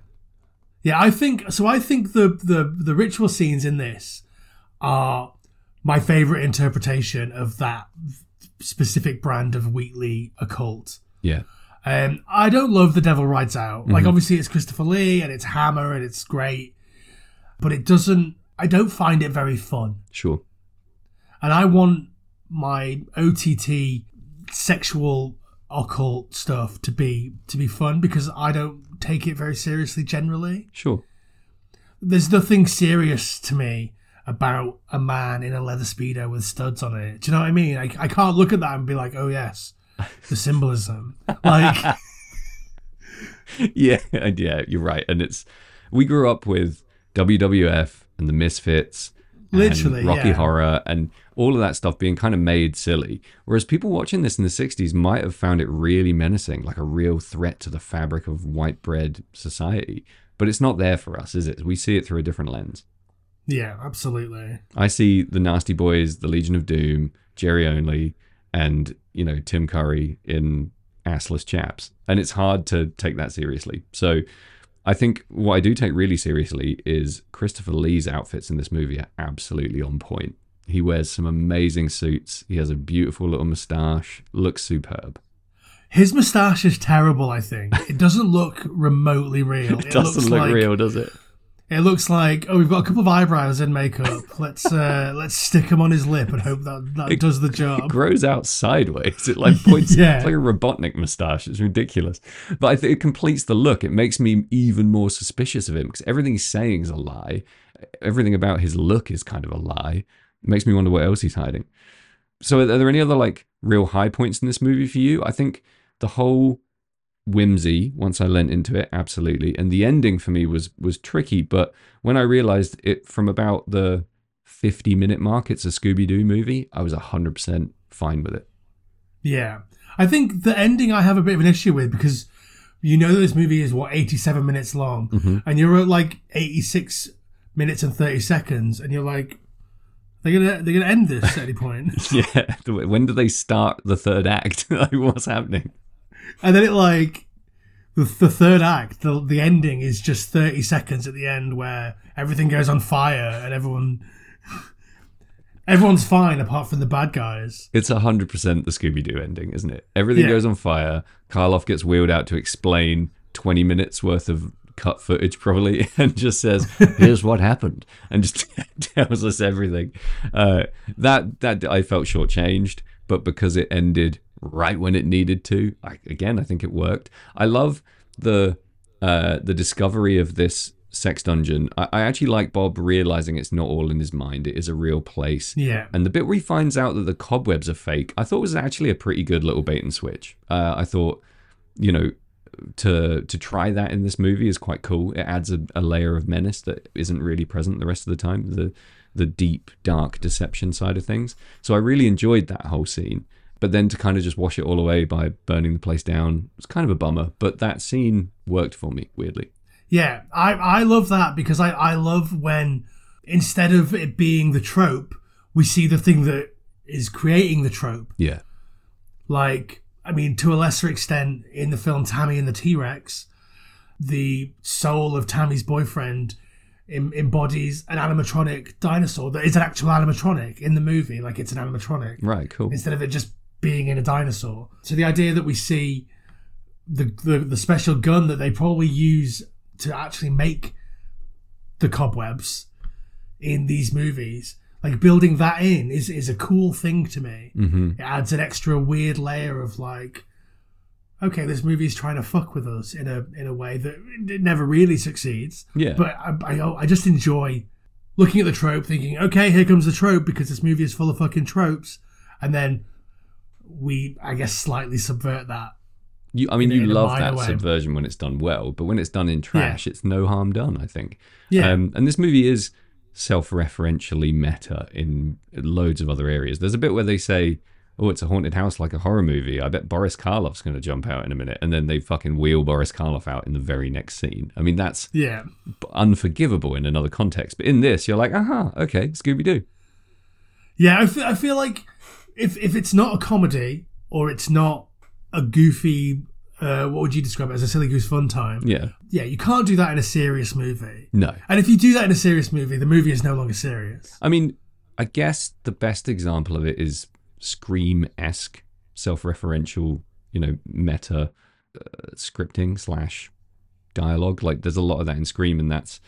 Yeah, I think so. I think the the the ritual scenes in this are my favorite interpretation of that specific brand of Wheatley occult. Yeah. Um, I don't love The Devil Rides Out. Like, Mhm. obviously, it's Christopher Lee and it's Hammer and it's great, but it doesn't. I don't find it very fun, Sure. and I want my OTT sexual occult stuff to be to be fun because I don't take it very seriously generally. Sure. there's nothing serious to me about a man in a leather speedo with studs on it. Do you know what I mean? I, I can't look at that and be like, oh yes, the symbolism. Like, yeah, yeah, you're right. And it's we grew up with WWF and the Misfits, and Literally, Rocky yeah. Horror, and all of that stuff being kind of made silly. Whereas people watching this in the '60s might have found it really menacing, like a real threat to the fabric of white bread society. But it's not there for us, is it? We see it through a different lens. yeah, absolutely. I see the Nasty Boys, the Legion of Doom, Jerry Only, and you know Tim Curry in assless chaps, and it's hard to take that seriously. So I think what I do take really seriously is Christopher Lee's outfits in this movie are absolutely on point. He wears some amazing suits. He has a beautiful little mustache. Looks superb. His moustache is terrible. I think it doesn't look remotely real. It doesn't looks look like, real, does it? It looks like oh, we've got a couple of eyebrows in makeup. Let's uh, let's stick them on his lip and hope that that does the job It grows out sideways. It like points. Yeah. It's like a Robotnik mustache. It's ridiculous. But I think it completes the look. It makes me even more suspicious of him because everything he's saying is a lie. Everything about his look is kind of a lie. It makes me wonder what else he's hiding. So are there any other like real high points in this movie for you? I think the whole whimsy once I lent into it, absolutely. And the ending for me was was tricky, but when I realized it from about the 50 minute mark, it's a Scooby Doo movie, I was 100% fine with it. Yeah, I think the ending I have a bit of an issue with because you know that this movie is what eighty seven minutes long, Mm-hmm. and you're at like eighty six minutes and thirty seconds, and you're like, they're gonna they're gonna end this at any point, Yeah. When do they start the third act? like, what's happening? And then it like. The, the third act, the, the ending is just 30 seconds at the end where everything goes on fire and everyone everyone's fine apart from the bad guys. It's 100% the Scooby Doo ending, isn't it? Everything Yeah. goes on fire. Karloff gets wheeled out to explain 20 minutes worth of cut footage, probably, and just says, Here's what happened, and just tells us everything. Uh, that, that I felt shortchanged, but because it ended right when it needed to, I, again, I think it worked. I love the uh, the discovery of this sex dungeon. I, I actually like Bob realizing it's not all in his mind, it is a real place. Yeah. And the bit where he finds out that the cobwebs are fake, I thought was actually a pretty good little bait and switch. Uh, I thought, you know, to to try that in this movie is quite cool. It adds a, a layer of menace that isn't really present the rest of the time. The the deep, dark deception side of things. So I really enjoyed that whole scene. But then to kind of just wash it all away by burning the place down was kind of a bummer. But that scene worked for me, weirdly. Yeah, I, I love that because I, I love when instead of it being the trope, we see the thing that is creating the trope. Yeah. Like, I mean, to a lesser extent, in the film Tammy and the T Rex, the soul of Tammy's boyfriend em- embodies an animatronic dinosaur that is an actual animatronic in the movie. Like, it's an animatronic Right, cool. instead of it just being in a dinosaur. So the idea that we see the, the the special gun that they probably use to actually make the cobwebs in these movies, like building that in is is a cool thing to me. hmm It adds an extra weird layer of like, okay, this movie's trying to fuck with us in a in a way that it never really succeeds. Yeah. But I, I, I just enjoy looking at the trope, thinking, okay, here comes the trope because this movie is full of fucking tropes, and then we, I guess, slightly subvert that. You, I mean, you love that way. subversion when it's done well, but when it's done in trash, it's no harm done. I think. Yeah. Um, and this movie is self-referentially meta in loads of other areas. There's a bit where they say, "Oh, it's a haunted house like a horror movie." I bet Boris Karloff's going to jump out in a minute, and then they fucking wheel Boris Karloff out in the very next scene. I mean, that's Yeah, unforgivable in another context, but in this, you're like, "Aha, okay, Scooby Doo." yeah. I feel, I feel like if if it's not a comedy or it's not a goofy, uh, what would you describe it as a silly goose fun time? Yeah. Yeah, you can't do that in a serious movie. No. And if you do that in a serious movie, the movie is no longer serious. I mean, I guess the best example of it is Scream esque, self referential, you know, meta uh, scripting slash dialogue. Like, there's a lot of that in Scream, and that's,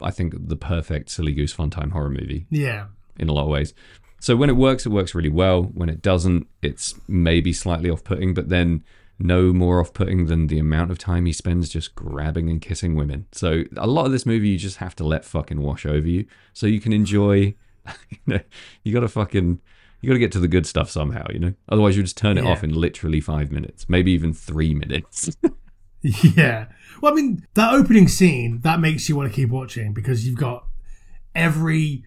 I think, the perfect silly goose fun time horror movie Yeah, in a lot of ways. So when it works, it works really well. When it doesn't, it's maybe slightly off putting, but then no more off putting than the amount of time he spends just grabbing and kissing women. So a lot of this movie you just have to let fucking wash over you so you can enjoy you know, you gotta fucking you gotta get to the good stuff somehow, you know? Otherwise you just turn it Yeah. off in literally five minutes, maybe even three minutes. yeah. Well, I mean, that opening scene that makes you want to keep watching because you've got every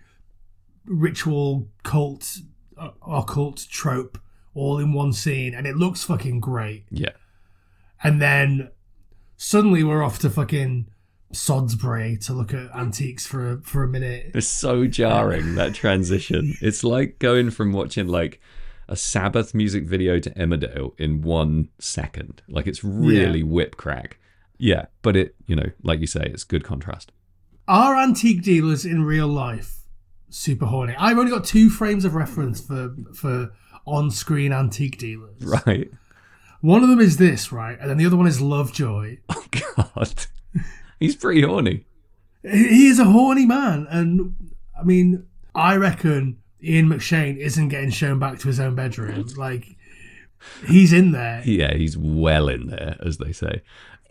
ritual, cult, uh, occult trope all in one scene, and it looks fucking great. yeah. And then suddenly we're off to fucking Sodsbury to look at antiques for a, for a minute. It's so jarring that transition. It's like going from watching like a Sabbath music video to Emmerdale in one second. Like it's really whip crack. Yeah, but it, you know, like you say, it's good contrast. Are antique dealers in real life super horny? I've only got two frames of reference for for on-screen antique dealers. Right. One of them is this, right, and then the other one is Lovejoy. Oh God, he's pretty horny. He is a horny man, and I mean, I reckon Ian McShane isn't getting shown back to his own bedroom. Like, he's in there. Yeah, he's well in there, as they say.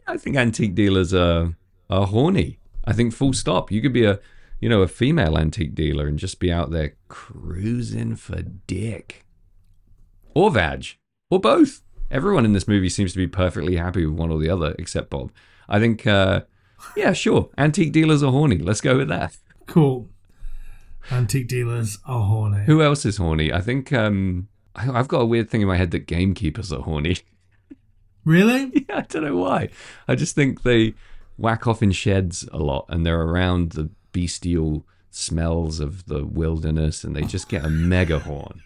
I think antique dealers are are horny. I think full stop. You could be a, you know, a female antique dealer and just be out there cruising for dick, or vag, or both. Everyone in this movie seems to be perfectly happy with one or the other, except Bob. I think, uh, yeah, sure. Antique dealers are horny. Let's go with that. Cool. Antique dealers are horny. Who else is horny? I think um, I- I've got a weird thing in my head that gamekeepers are horny. Really? Yeah, I don't know why. I just think they whack off in sheds a lot and they're around the bestial smells of the wilderness and they just get a mega horn.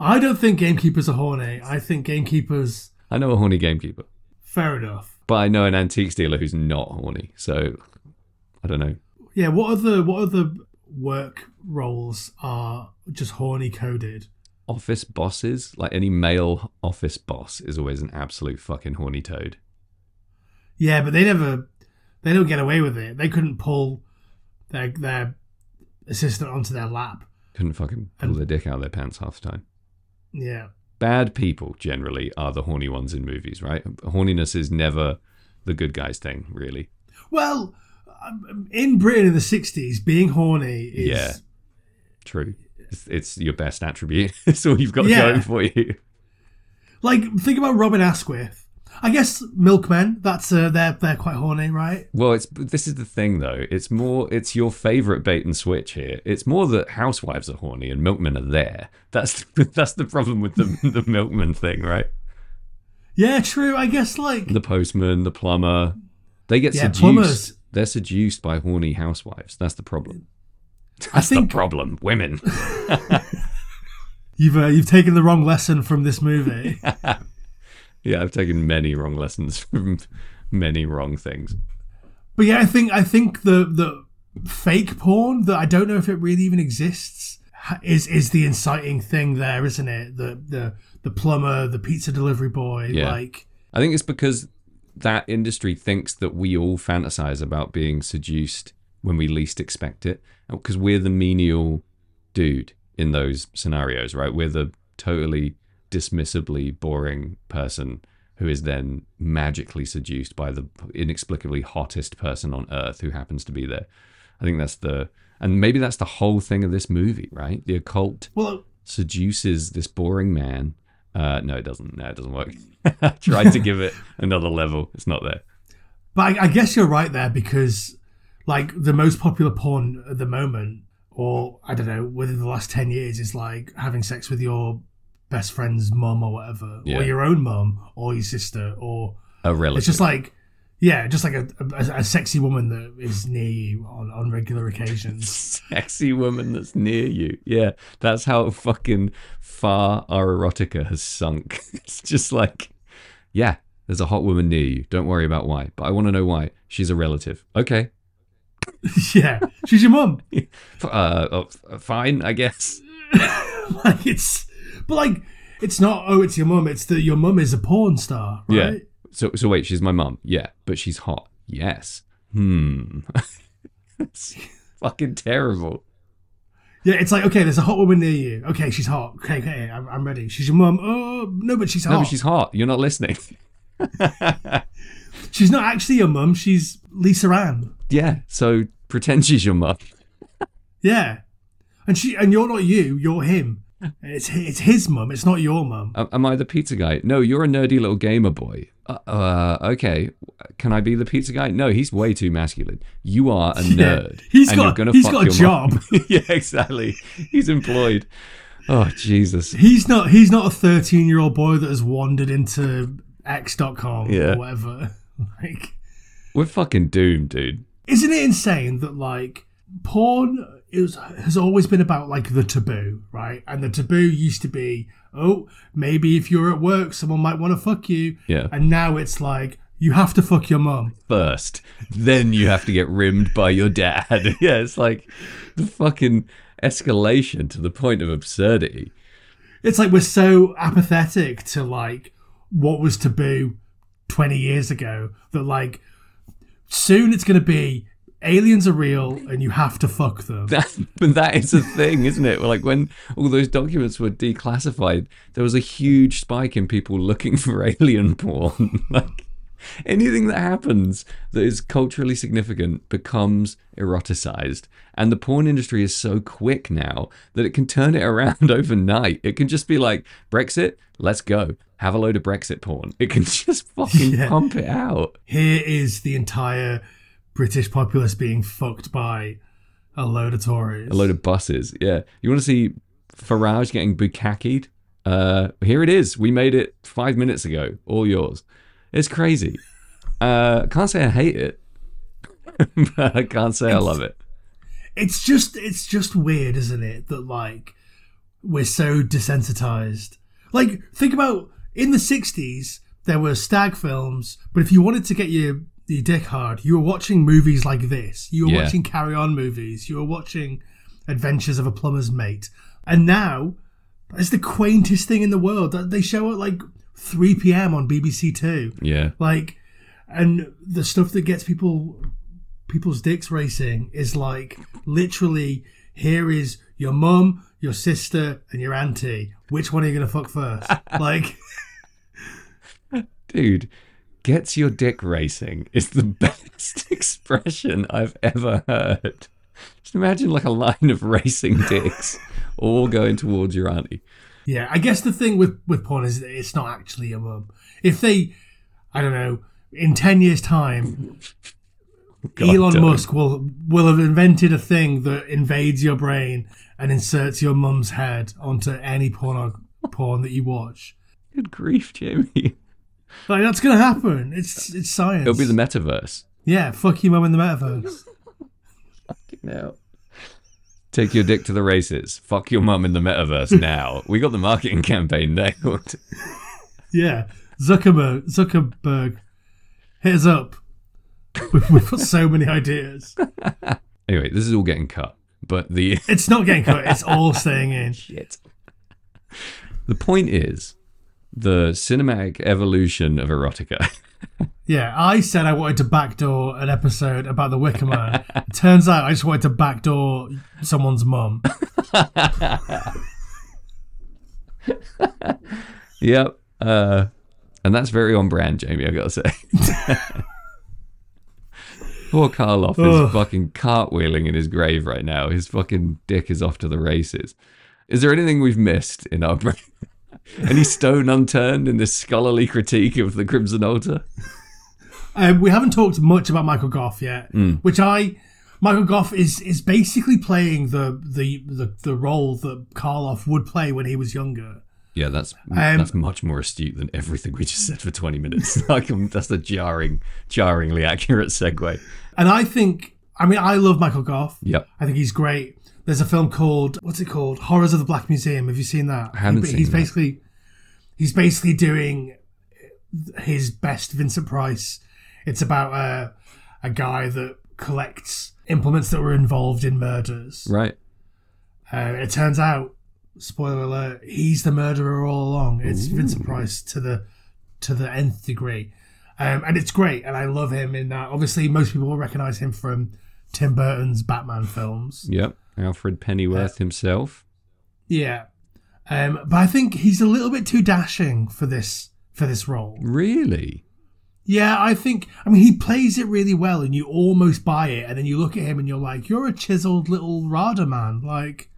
I don't think gamekeepers are horny. I think gamekeepers. I know a horny gamekeeper, Fair enough. but I know an antique dealer who's not horny. So I don't know. Yeah. What other what other work roles are just horny coded? Office bosses, like any male office boss, is always an absolute fucking horny toad. Yeah, but they never. They don't get away with it. They couldn't pull their their assistant onto their lap. Couldn't fucking pull their dick out of their pants half the time. Yeah. bad people generally are the horny ones in movies, right? Horniness is never the good guy's thing, really. Well, um, in Britain in the '60s, being horny is Yeah. True. It's, it's your best attribute. it's all you've got Yeah. going for you. like think about Robin Asquith. I guess milkmen. That's uh, they're they're quite horny, right? Well, it's this is the thing though. It's more it's your favorite bait and switch here. It's more that housewives are horny and milkmen are there. That's that's the problem with the the milkman thing, right? Yeah, true. I guess like The postman, the plumber, they get Yeah, seduced. plumbers. They're seduced by horny housewives. That's the problem. I think the problem. Women. you've uh, you've taken the wrong lesson from this movie. Yeah, I've taken many wrong lessons from many wrong things. But yeah, I think I think the the fake porn that I don't know if it really even exists is is the inciting thing there, isn't it? The the the plumber, the pizza delivery boy, Yeah. like I think it's because that industry thinks that we all fantasize about being seduced when we least expect it, because we're the menial dude in those scenarios, right? We're the totally dismissibly boring person who is then magically seduced by the inexplicably hottest person on earth who happens to be there. I think that's the and maybe that's the whole thing of this movie, right? The occult well, seduces this boring man. Uh, no, it doesn't. No, it doesn't work. I tried to give it another level. It's not there. But I, I guess you're right there because, like, the most popular porn at the moment, or I don't know, within the last 10 years, is like having sex with your best friend's mum or whatever, Yeah. or your own mum or your sister, or A relative. it's just like, yeah, just like a, a, a sexy woman that is near you on, on regular occasions. sexy woman that's near you. Yeah, that's how fucking far our erotica has sunk. It's just like, yeah, there's a hot woman near you. Don't worry about why, but I want to know why. She's a relative. Okay, yeah, she's your mum. Uh, oh, fine, I guess. like, it's, but like, it's not, oh, it's your mum, it's that your mum is a porn star, right? Yeah. So, so wait, she's my mum. Yeah, but she's hot. Yes. Hmm. it's fucking terrible. Yeah, it's like okay, there's a hot woman near you. Okay, she's hot. Okay, okay, I'm, I'm ready. She's your mum. Oh no, but she's hot. No, but she's hot. You're not listening. She's not actually your mum. She's Lisa Ann. yeah. So pretend she's your mum. Yeah, and she and you're not you. You're him. It's it's his mum. It's not your mum. Am I the pizza guy? No, you're a nerdy little gamer boy. Uh, uh, okay. Can I be the pizza guy? No, he's way too masculine. You are a nerd. He's got- you're he's got a job. yeah, exactly. He's employed. Oh Jesus. He's not. He's not a 13 year old boy that has wandered into X.com Yeah. or whatever. Like, We're fucking doomed, dude. isn't it insane that like porn is has always been about like the taboo, right? And the taboo used to be, oh, maybe if you're at work, someone might want to fuck you. Yeah. And now it's like you have to fuck your mum. first. Then you have to get rimmed by your dad. yeah, it's like the fucking escalation to the point of absurdity. It's like we're so apathetic to like what was taboo 20 years ago that like soon it's going to be aliens are real and you have to fuck them. That, but that is a thing, isn't it? Like when all those documents were declassified, there was a huge spike in people looking for alien porn. like anything that happens that is culturally significant becomes eroticized. And the porn industry is so quick now that it can turn it around overnight. It can just be like, Brexit, let's go. Have a load of Brexit porn. It can just fucking Yeah. pump it out. Here is the entire British populace being fucked by a load of Tories. A load of buses. Yeah. You want to see Farage getting bukakied? Uh, here it is. We made it five minutes ago. All yours. It's crazy. Uh, can't say I hate it, but I can't say I love it. it's just it's just weird, isn't it? That like we're so desensitized. Like think about in the '60s there were stag films, but if you wanted to get your your dick hard, you were watching movies like this. You were Yeah. watching Carry On movies. You were watching Adventures of a Plumber's Mate. And now it's the quaintest thing in the world that they show at like 3 p.m. on BBC Two. Yeah. Like, and the stuff that gets people people's dicks racing is like literally here is your mum, your sister, and your auntie. Which one are you gonna fuck first? like, Dude, gets your dick racing is the best expression I've ever heard. Just imagine like a line of racing dicks all going towards your auntie. yeah, I guess the thing with with porn is that it's not actually your mum. If they, I don't know, in ten years' time, God, Elon. Musk will will have invented a thing that invades your brain and inserts your mum's head onto any porn porn that you watch. Good grief, Jamie. Like that's gonna happen. It's it's science. It'll be the metaverse. yeah, fuck your mum in the metaverse. now. Take your dick to the races. Fuck your mum in the metaverse now. We got the marketing campaign nailed. Yeah, Zuckerberg. Zuckerberg, hit us up. We've, we've got so many ideas. Anyway, this is all getting cut. But the It's not getting cut. It's all staying in. shit. The point is the cinematic evolution of erotica. Yeah, I said I wanted to backdoor an episode about the Wicker Man. Turns out I just wanted to backdoor someone's mum. yep. Uh, and that's very on brand, Jamie, I gotta say. Poor Karloff Ugh. is fucking cartwheeling in his grave right now. His fucking dick is off to the races. Is there anything we've missed in our brain? Any stone unturned in this scholarly critique of the Crimson Altar? Um, we haven't talked much about Michael Gough yet, which I Michael Gough is is basically playing the the the, the role that Karloff would play when he was younger. Yeah, that's Um, that's much more astute than everything we just said for twenty minutes. like, um, that's a jarring, jarringly accurate segue. And I think, I mean, I love Michael Gough. Yep. I think he's great. There's a film called what's it called? Horrors of the Black Museum. Have you seen that? I haven't He- seen He's that. basically he's basically doing his best Vincent Price. It's about a a guy that collects implements that were involved in murders. Right. Uh, it turns out, spoiler alert, he's the murderer all along. It's Vincent Price to the to the nth degree, um, and it's great. And I love him in that. Obviously, most people will recognize him from Tim Burton's Batman films. Yep. Alfred Pennyworth himself. Yeah, um, but I think he's a little bit too dashing for this for this role. Really? Yeah, I think. I mean, he plays it really well, and you almost buy it. And then you look at him, and you're like, "You're a chiseled little Rada man." Like,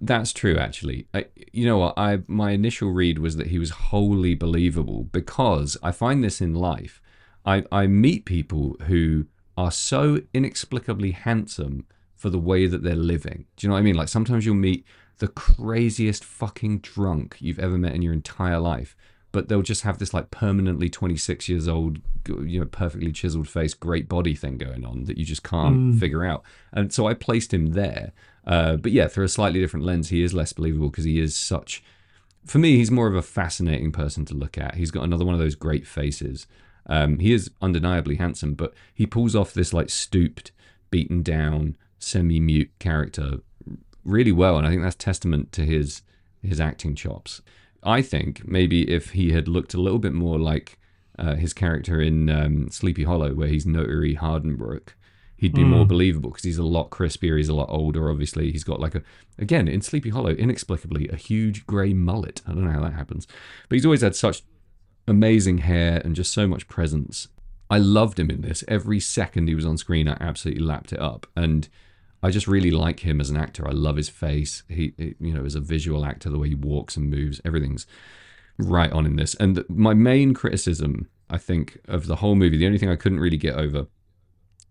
That's true, actually. I, you know what? I my initial read was that he was wholly believable because I find this in life. I I meet people who are so inexplicably handsome for the way that they're living. Do you know what I mean? Like sometimes you'll meet the craziest fucking drunk you've ever met in your entire life, but they'll just have this like permanently 26 years old, you know, perfectly chiseled face, great body thing going on that you just can't figure out. And so I placed him there. Uh, but yeah, through a slightly different lens, he is less believable because he is such. For me, he's more of a fascinating person to look at. He's got another one of those great faces. Um, he is undeniably handsome, but he pulls off this like stooped, beaten down, semi-mute character really well, and I think that's testament to his his acting chops. I think maybe if he had looked a little bit more like uh, his character in um, Sleepy Hollow, where he's Notary Hardenbrook, he'd be more believable because he's a lot crispier. He's a lot older. Obviously, he's got like a again in Sleepy Hollow, inexplicably a huge grey mullet. I don't know how that happens, but he's always had such amazing hair and just so much presence. I loved him in this. Every second he was on screen, I absolutely lapped it up, and I just really like him as an actor. I love his face. He, you know, as a visual actor, the way he walks and moves, everything's right on in this. And my main criticism, I think, of the whole movie, the only thing I couldn't really get over,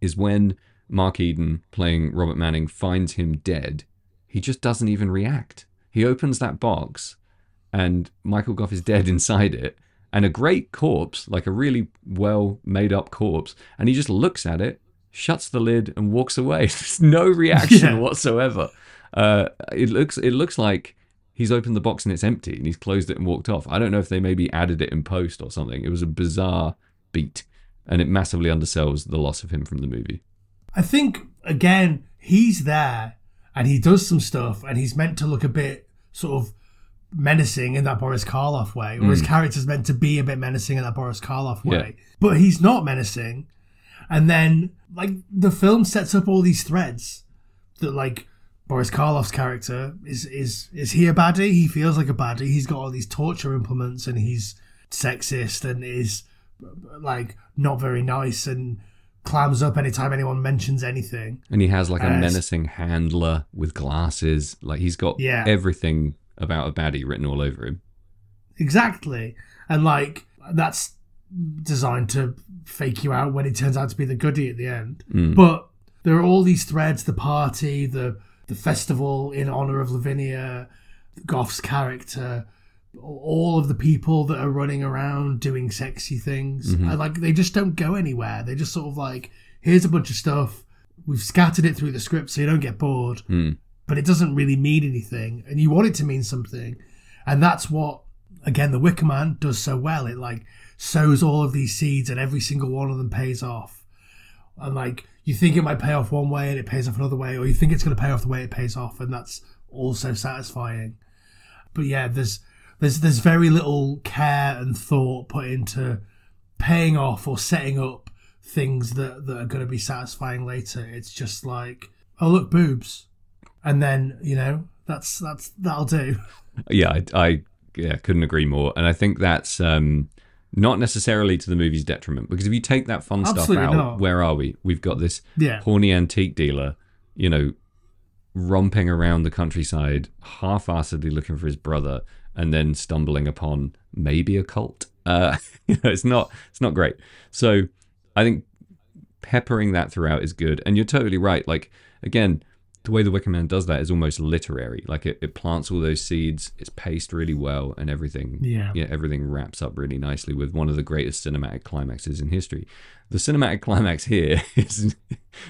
is when Mark Eden playing Robert Manning finds him dead. He just doesn't even react. He opens that box, and Michael Gough is dead inside it, and a great corpse, like a really well made up corpse, and he just looks at it, shuts the lid, and walks away. There's no reaction Yeah. whatsoever. Uh, it looks it looks like he's opened the box and it's empty, and he's closed it and walked off. I don't know if they maybe added it in post or something. It was a bizarre beat, and it massively undersells the loss of him from the movie. I think again he's there and he does some stuff and he's meant to look a bit sort of menacing in that Boris Karloff way, or his character's meant to be a bit menacing in that Boris Karloff way, but he's not menacing. And then like the film sets up all these threads that like Boris Karloff's character is is is he a baddie? He feels like a baddie. He's got all these torture implements and he's sexist and is like not very nice and clams up anytime anyone mentions anything. And he has like a Uh, menacing handler with glasses. Like he's got Yeah. everything about a baddie written all over him. Exactly. And like that's designed to fake you out when it turns out to be the goodie at the end. Mm. But there are all these threads, the party, the the festival in honor of Lavinia, Gough's character, all of the people that are running around doing sexy things. Mm-hmm. And like they just don't go anywhere. They just sort of like, here's a bunch of stuff. We've scattered it through the script so you don't get bored. Hmm. But it doesn't really mean anything. And you want it to mean something. And that's what again the Wicker Man does so well. It like sows all of these seeds and every single one of them pays off. And like you think it might pay off one way and it pays off another way, or you think it's going to pay off the way it pays off, and that's also satisfying. But yeah, there's there's there's very little care and thought put into paying off or setting up things that that are going to be satisfying later. It's just like, oh look, boobs, and then you know that's that's that'll do. Yeah, I, I yeah couldn't agree more. And I think that's um, not necessarily to the movie's detriment because if you take that fun stuff out, not. where are we? We've got this Yeah. horny antique dealer, you know, romping around the countryside, half-assedly looking for his brother, and then stumbling upon maybe a cult. Uh, you know, it's not it's not great. So I think peppering that throughout is good. And you're totally right. Like again, the way the Wicker Man does that is almost literary. Like it, it plants all those seeds, it's paced really well, and everything Yeah. yeah, everything wraps up really nicely with one of the greatest cinematic climaxes in history. The cinematic climax here is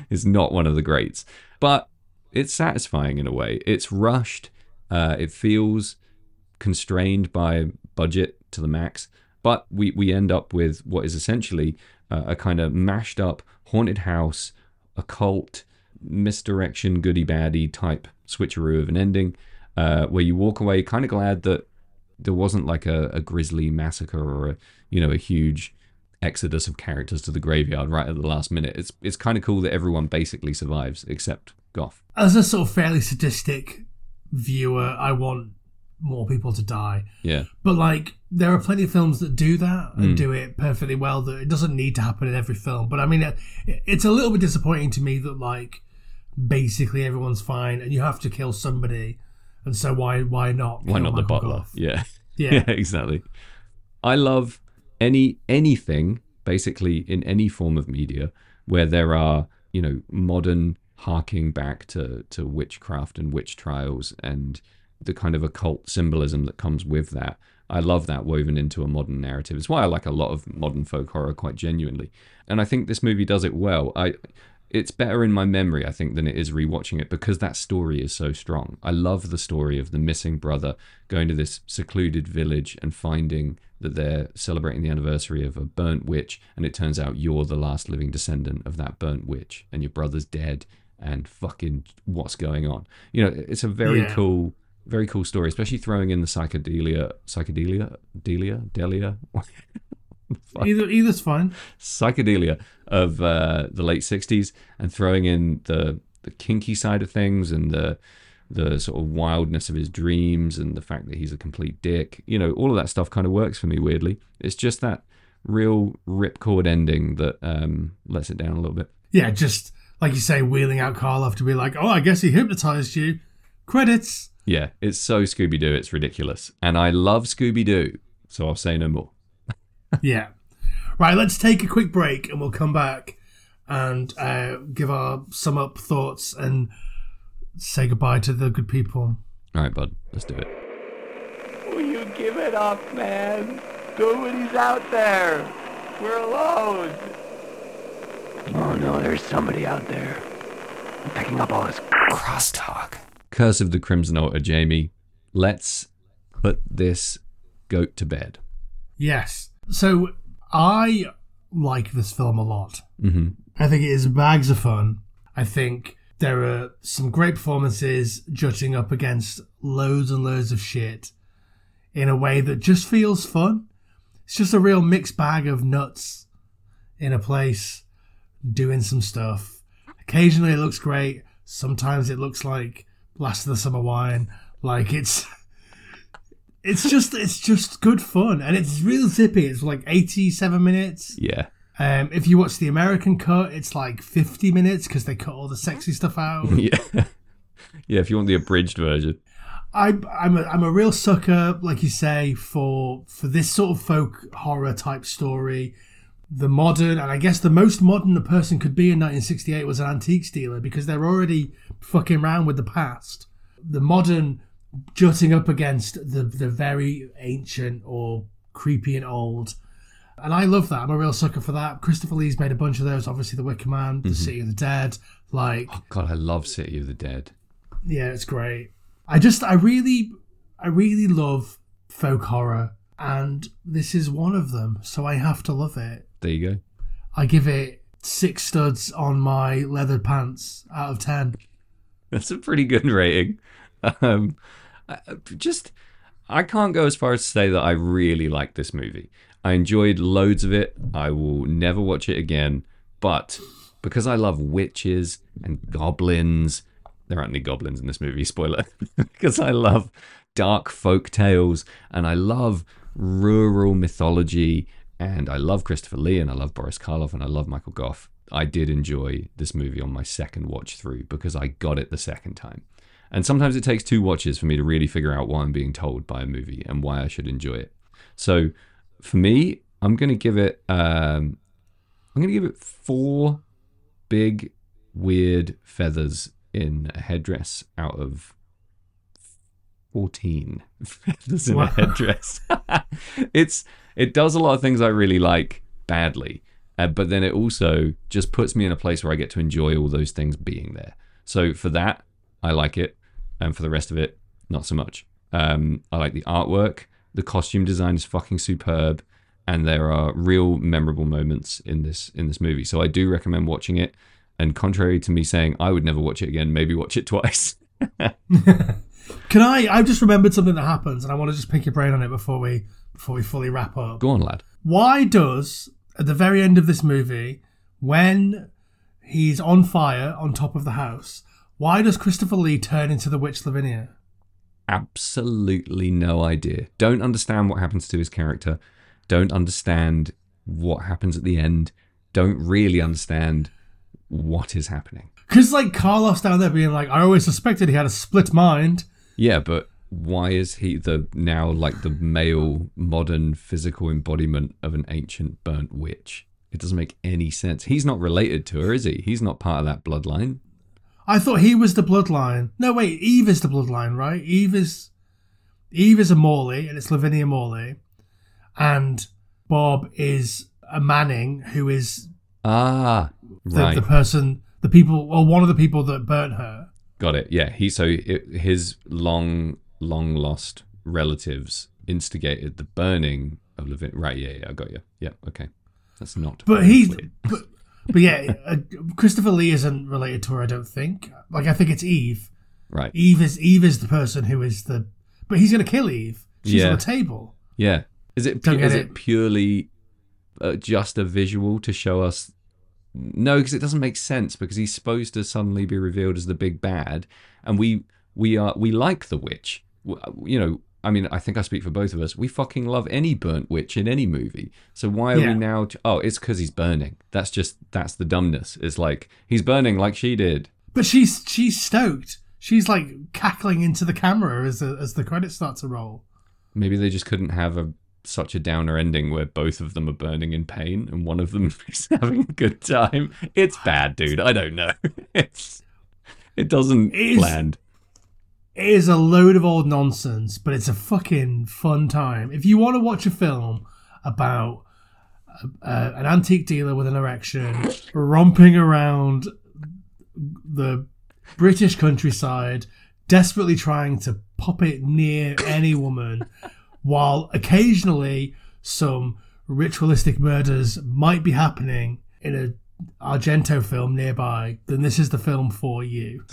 is not one of the greats, but it's satisfying in a way. It's rushed. Uh, it feels constrained by budget to the max, but we we end up with what is essentially uh, a kind of mashed up haunted house, occult, misdirection, goody baddie type switcheroo of an ending, uh, where you walk away kind of glad that there wasn't like a, a grisly massacre or a you know a huge exodus of characters to the graveyard right at the last minute. It's it's kind of cool that everyone basically survives except Gough. As a sort of fairly sadistic viewer, I want more people to die. Yeah, But like, there are plenty of films that do that and do it perfectly well. That it doesn't need to happen in every film. But I mean, it, it's a little bit disappointing to me that like basically everyone's fine and you have to kill somebody. And so why why not? why not the butler? Gough? Yeah. Yeah. yeah, exactly. I love any anything basically in any form of media where there are you know modern harking back to to witchcraft and witch trials and the kind of occult symbolism that comes with that. I love that woven into a modern narrative. It's why I like a lot of modern folk horror quite genuinely, and I think this movie does it well. I it's better in my memory, I think, than it is rewatching it because that story is so strong. I love the story of the missing brother going to this secluded village and finding that they're celebrating the anniversary of a burnt witch, and it turns out you're the last living descendant of that burnt witch, and your brother's dead, and fucking what's going on? You know, it's a very Yeah. cool, very cool story, especially throwing in the psychedelia, psychedelia, delia, delia, Either either's fine. psychedelia of uh, the late '60s, and throwing in the the kinky side of things and the the sort of wildness of his dreams and the fact that he's a complete dick. You know, all of that stuff kind of works for me weirdly. It's just that real ripcord ending that um, lets it down a little bit. Yeah, just like you say, wheeling out Karloff to be like, oh, I guess he hypnotized you. Credits. Yeah, it's so Scooby Doo, it's ridiculous. And I love Scooby Doo, so I'll say no more. Yeah. Right, let's take a quick break and we'll come back and uh, give our sum up thoughts and say goodbye to the good people. All right, bud, let's do it. Will you give it up, man? Nobody's out there. We're alone. Oh no, there's somebody out there. I'm picking up all this crosstalk. Curse of the Crimson Altar, Jamie. Let's put this goat to bed. Yes. So I like this film a lot. hmm I think it is bags of fun. I think there are some great performances jutting up against loads and loads of shit in a way that just feels fun. It's just a real mixed bag of nuts in a place doing some stuff. Occasionally it looks great. Sometimes it looks like Last of the Summer Wine. Like it's it's just it's just good fun and it's real zippy. It's like 87 minutes. Yeah. Um, if you watch the American cut, it's like 50 minutes because they cut all the sexy stuff out. Yeah. yeah, if you want the abridged version. I, I'm a, I'm a real sucker, like you say, for for this sort of folk horror type story. The modern, and I guess the most modern a person could be in 1968 was an antiques dealer because they're already fucking around with the past. The modern jutting up against the the very ancient or creepy and old. And I love that. I'm a real sucker for that. Christopher Lee's made a bunch of those. Obviously, The Wicker Man, The City of the Dead. Like, Oh, God, I love City of the Dead. yeah, it's great. I just, I really, I really love folk horror, and this is one of them. So I have to love it. There you go. I give it six studs on my leather pants out of ten. That's a pretty good rating. Um, I- just, I can't go as far as to say that I really like this movie. I enjoyed loads of it. I will never watch it again. But because I love witches and goblins, there aren't any goblins in this movie, spoiler. because I love dark folk tales and I love rural mythology and I love Christopher Lee and I love Boris Karloff and I love Michael Gough. I did enjoy this movie on my second watch through because I got it the second time. And sometimes it takes two watches for me to really figure out what I'm being told by a movie and why I should enjoy it. So for me, I'm going to give it um I'm going to give it 4 big weird feathers in a headdress out of 14 feathers in Wow. a headdress. it's it does a lot of things I really like badly, uh, but then it also just puts me in a place where I get to enjoy all those things being there. So for that, I like it, and for the rest of it, not so much. Um, I like the artwork. The costume design is fucking superb, and there are real memorable moments in this in this movie. So I do recommend watching it. And contrary to me saying I would never watch it again, maybe watch it twice. Can I? I've just remembered something that happens, and I want to just pick your brain on it before we before we fully wrap up. Go on, lad. Why does at the very end of this movie, when he's on fire on top of the house, why does Christopher Lee turn into the witch Lavinia? absolutely no idea. Don't understand what happens to his character. Don't understand what happens at the end. Don't really understand what is happening. Because like Karloff down there being like, I always suspected he had a split mind. Yeah, but why is he the now like the male modern physical embodiment of an ancient burnt witch? It doesn't make any sense. He's not related to her, is he? He's not part of that bloodline. I thought he was the bloodline. No, wait, Eve is the bloodline, right? Eve is Eve is a Morley, and it's Lavinia Morley, and Bob is a Manning, who is Ah, the, right. the person, the people, or one of the people that burnt her. Got it. Yeah. He so it, his long long lost relatives instigated the burning of Lavinia. Right, yeah, yeah, I got you. Yeah, okay. That's not. But he's but, but yeah, uh, Christopher Lee isn't related to her. I don't think. Like I think it's Eve. right. Eve is Eve is the person who is the. But he's gonna kill Eve. She's Yeah. on the table. Yeah. Is it pu- is it. it purely uh, just a visual to show us? No, because it doesn't make sense. Because he's supposed to suddenly be revealed as the big bad, and we we are we like the witch. You know, I mean, I think I speak for both of us. We fucking love any burnt witch in any movie. So why are Yeah. we now? T- oh, it's because he's burning. That's just that's the dumbness. It's like he's burning like she did. But she's she's stoked. She's like cackling into the camera as the, as the credits start to roll. Maybe they just couldn't have a such a downer ending where both of them are burning in pain and one of them is having a good time. It's bad, dude. I don't know. It's it doesn't It is- land. It is a load of old nonsense, but it's a fucking fun time. If you want to watch a film about uh, an antique dealer with an erection romping around the British countryside, desperately trying to pop it near any woman, while occasionally some ritualistic murders might be happening in a Argento film nearby, then this is the film for you.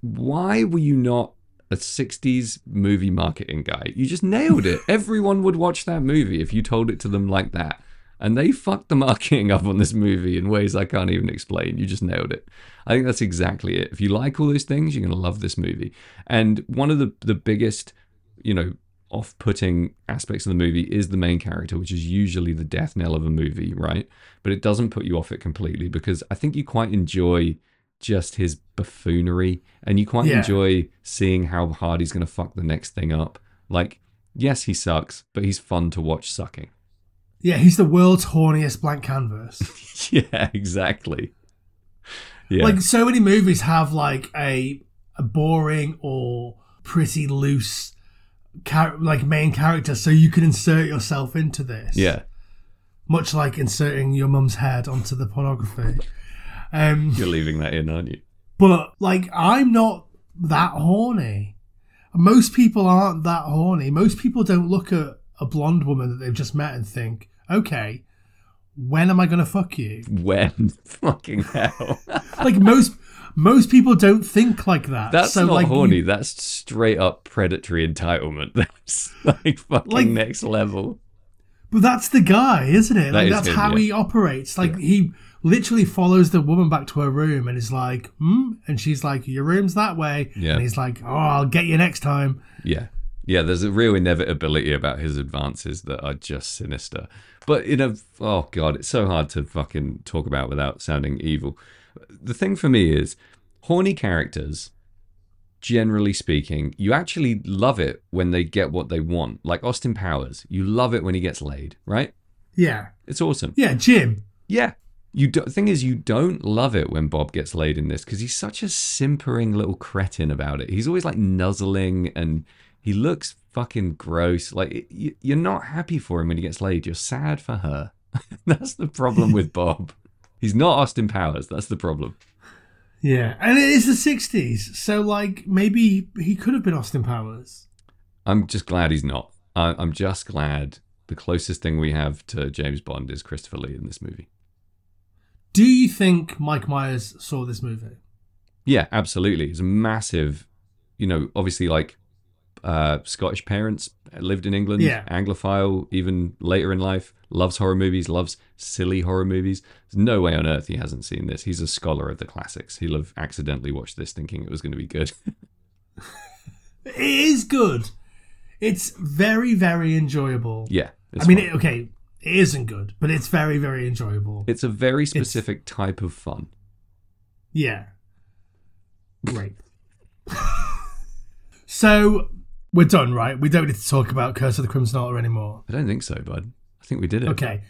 Why were you not a 60s movie marketing guy? You just nailed it. Everyone would watch that movie if you told it to them like that. And they fucked the marketing up on this movie in ways I can't even explain. You just nailed it. I think that's exactly it. If you like all those things, you're going to love this movie. And one of the, the biggest, you know, off putting aspects of the movie is the main character, which is usually the death knell of a movie, right? But it doesn't put you off it completely because I think you quite enjoy just his buffoonery and you quite Yeah. enjoy seeing how hard he's going to fuck the next thing up. Like, yes, he sucks, but he's fun to watch sucking. Yeah, he's the world's horniest blank canvas. yeah, exactly. Yeah. Like so many movies have like a a boring or pretty loose char- like main character, so you can insert yourself into this. yeah. much like inserting your mum's head onto the pornography. Um, You're leaving that in, aren't you? but like, I'm not that horny. Most people aren't that horny. Most people don't look at a blonde woman that they've just met and think, okay, when am I going to fuck you? When? Fucking hell. Like most most people don't think like that. That's so, not like, you- horny. That's straight up predatory entitlement. That's like fucking Like- next level. but that's the guy, isn't it? That Like is that's him, how yeah. he operates. Like he literally follows the woman back to her room and is like, hmm? And she's like, Your room's that way. Yeah. And he's like, Oh, I'll get you next time. Yeah. Yeah, there's a real inevitability about his advances that are just sinister. But in a oh god, it's so hard to fucking talk about without sounding evil. The thing for me is horny characters generally speaking, you actually love it when they get what they want. Like Austin Powers, you love it when he gets laid, right? Yeah. It's awesome. Yeah, Jim. Yeah. You do, thing is, you don't love it when Bob gets laid in this because he's such a simpering little cretin about it. He's always like nuzzling and he looks fucking gross. Like you, you're not happy for him when he gets laid. You're sad for her. That's the problem with Bob. He's not Austin Powers. That's the problem. Yeah. And it is the 60s. So, like, maybe he could have been Austin Powers. I'm just glad he's not. I, I'm just glad the closest thing we have to James Bond is Christopher Lee in this movie. Do you think Mike Myers saw this movie? Yeah, absolutely. He's a massive, you know, obviously like uh, Scottish parents lived in England, Yeah. Anglophile, even later in life, loves horror movies, loves silly horror movies. There's no way on earth he hasn't seen this. He's a scholar of the classics. He'll have accidentally watched this thinking it was going to be good. It is good. It's very, very enjoyable. yeah. I mean, it, okay, it isn't good, but it's very, very enjoyable. it's a very specific type of fun. yeah. Great. so, we're done, right? We don't need to talk about Curse of the Crimson Altar anymore. I don't think so, bud. I think we did it. Okay.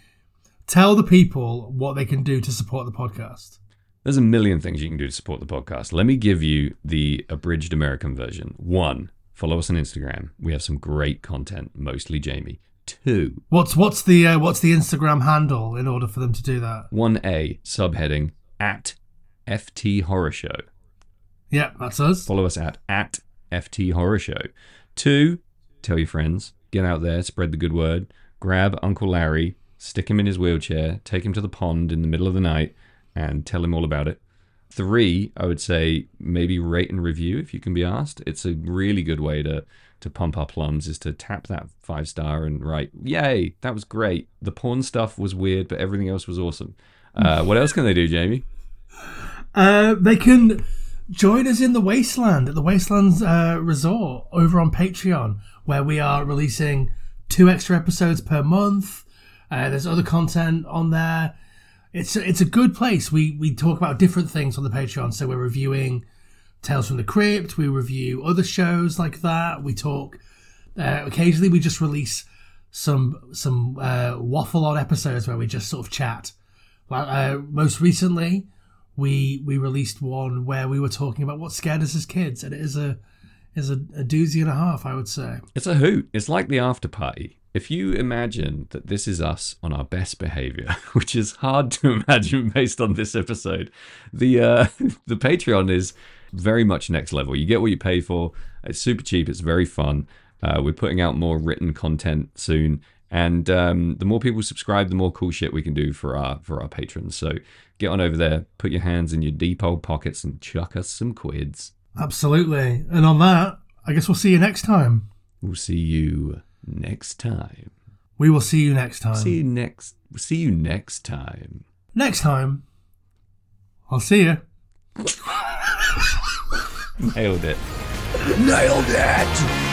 Tell the people what they can do to support the podcast. There's a million things you can do to support the podcast. Let me give you the abridged American version. One, follow us on Instagram. We have some great content, mostly Jamie. Two, What's what's the uh, what's the Instagram handle in order for them to do that? 1A, subheading at FT Horror Show. Yeah, that's us. Follow us at at FT Horror Show. Two, tell your friends, get out there, spread the good word. grab Uncle Larry, stick him in his wheelchair, take him to the pond in the middle of the night, and tell him all about it. Three, I would say maybe rate and review if you can be asked. It's a really good way to to pump our plums is to tap that five star and write, "Yay, that was great." The porn stuff was weird, but everything else was awesome. Uh, what else can they do, Jamie? Uh, they can join us in the Wasteland at the Wastelands uh, Resort over on Patreon, where we are releasing two extra episodes per month. Uh, there's other content on there. It's it's a good place. We we talk about different things on the Patreon. So we're reviewing Tales from the Crypt. We review other shows like that. We talk. Uh, occasionally, we just release some some uh, waffle on episodes where we just sort of chat. Well, uh, most recently, we we released one where we were talking about what scared us as kids, and it is a is a, a doozy and a half, I would say. It's a hoot. It's like the after party. If you imagine that this is us on our best behavior, which is hard to imagine based on this episode, the uh, the Patreon is very much next level. You get what you pay for. It's super cheap. It's very fun. Uh, we're putting out more written content soon, and um, the more people subscribe, the more cool shit we can do for our for our patrons. So get on over there, put your hands in your deep old pockets, and chuck us some quids. Absolutely. And on that, I guess we'll see you next time. We'll see you next time. We will see you next time. See you next. See you next time. Next time, I'll see you. Nailed it. Nailed it!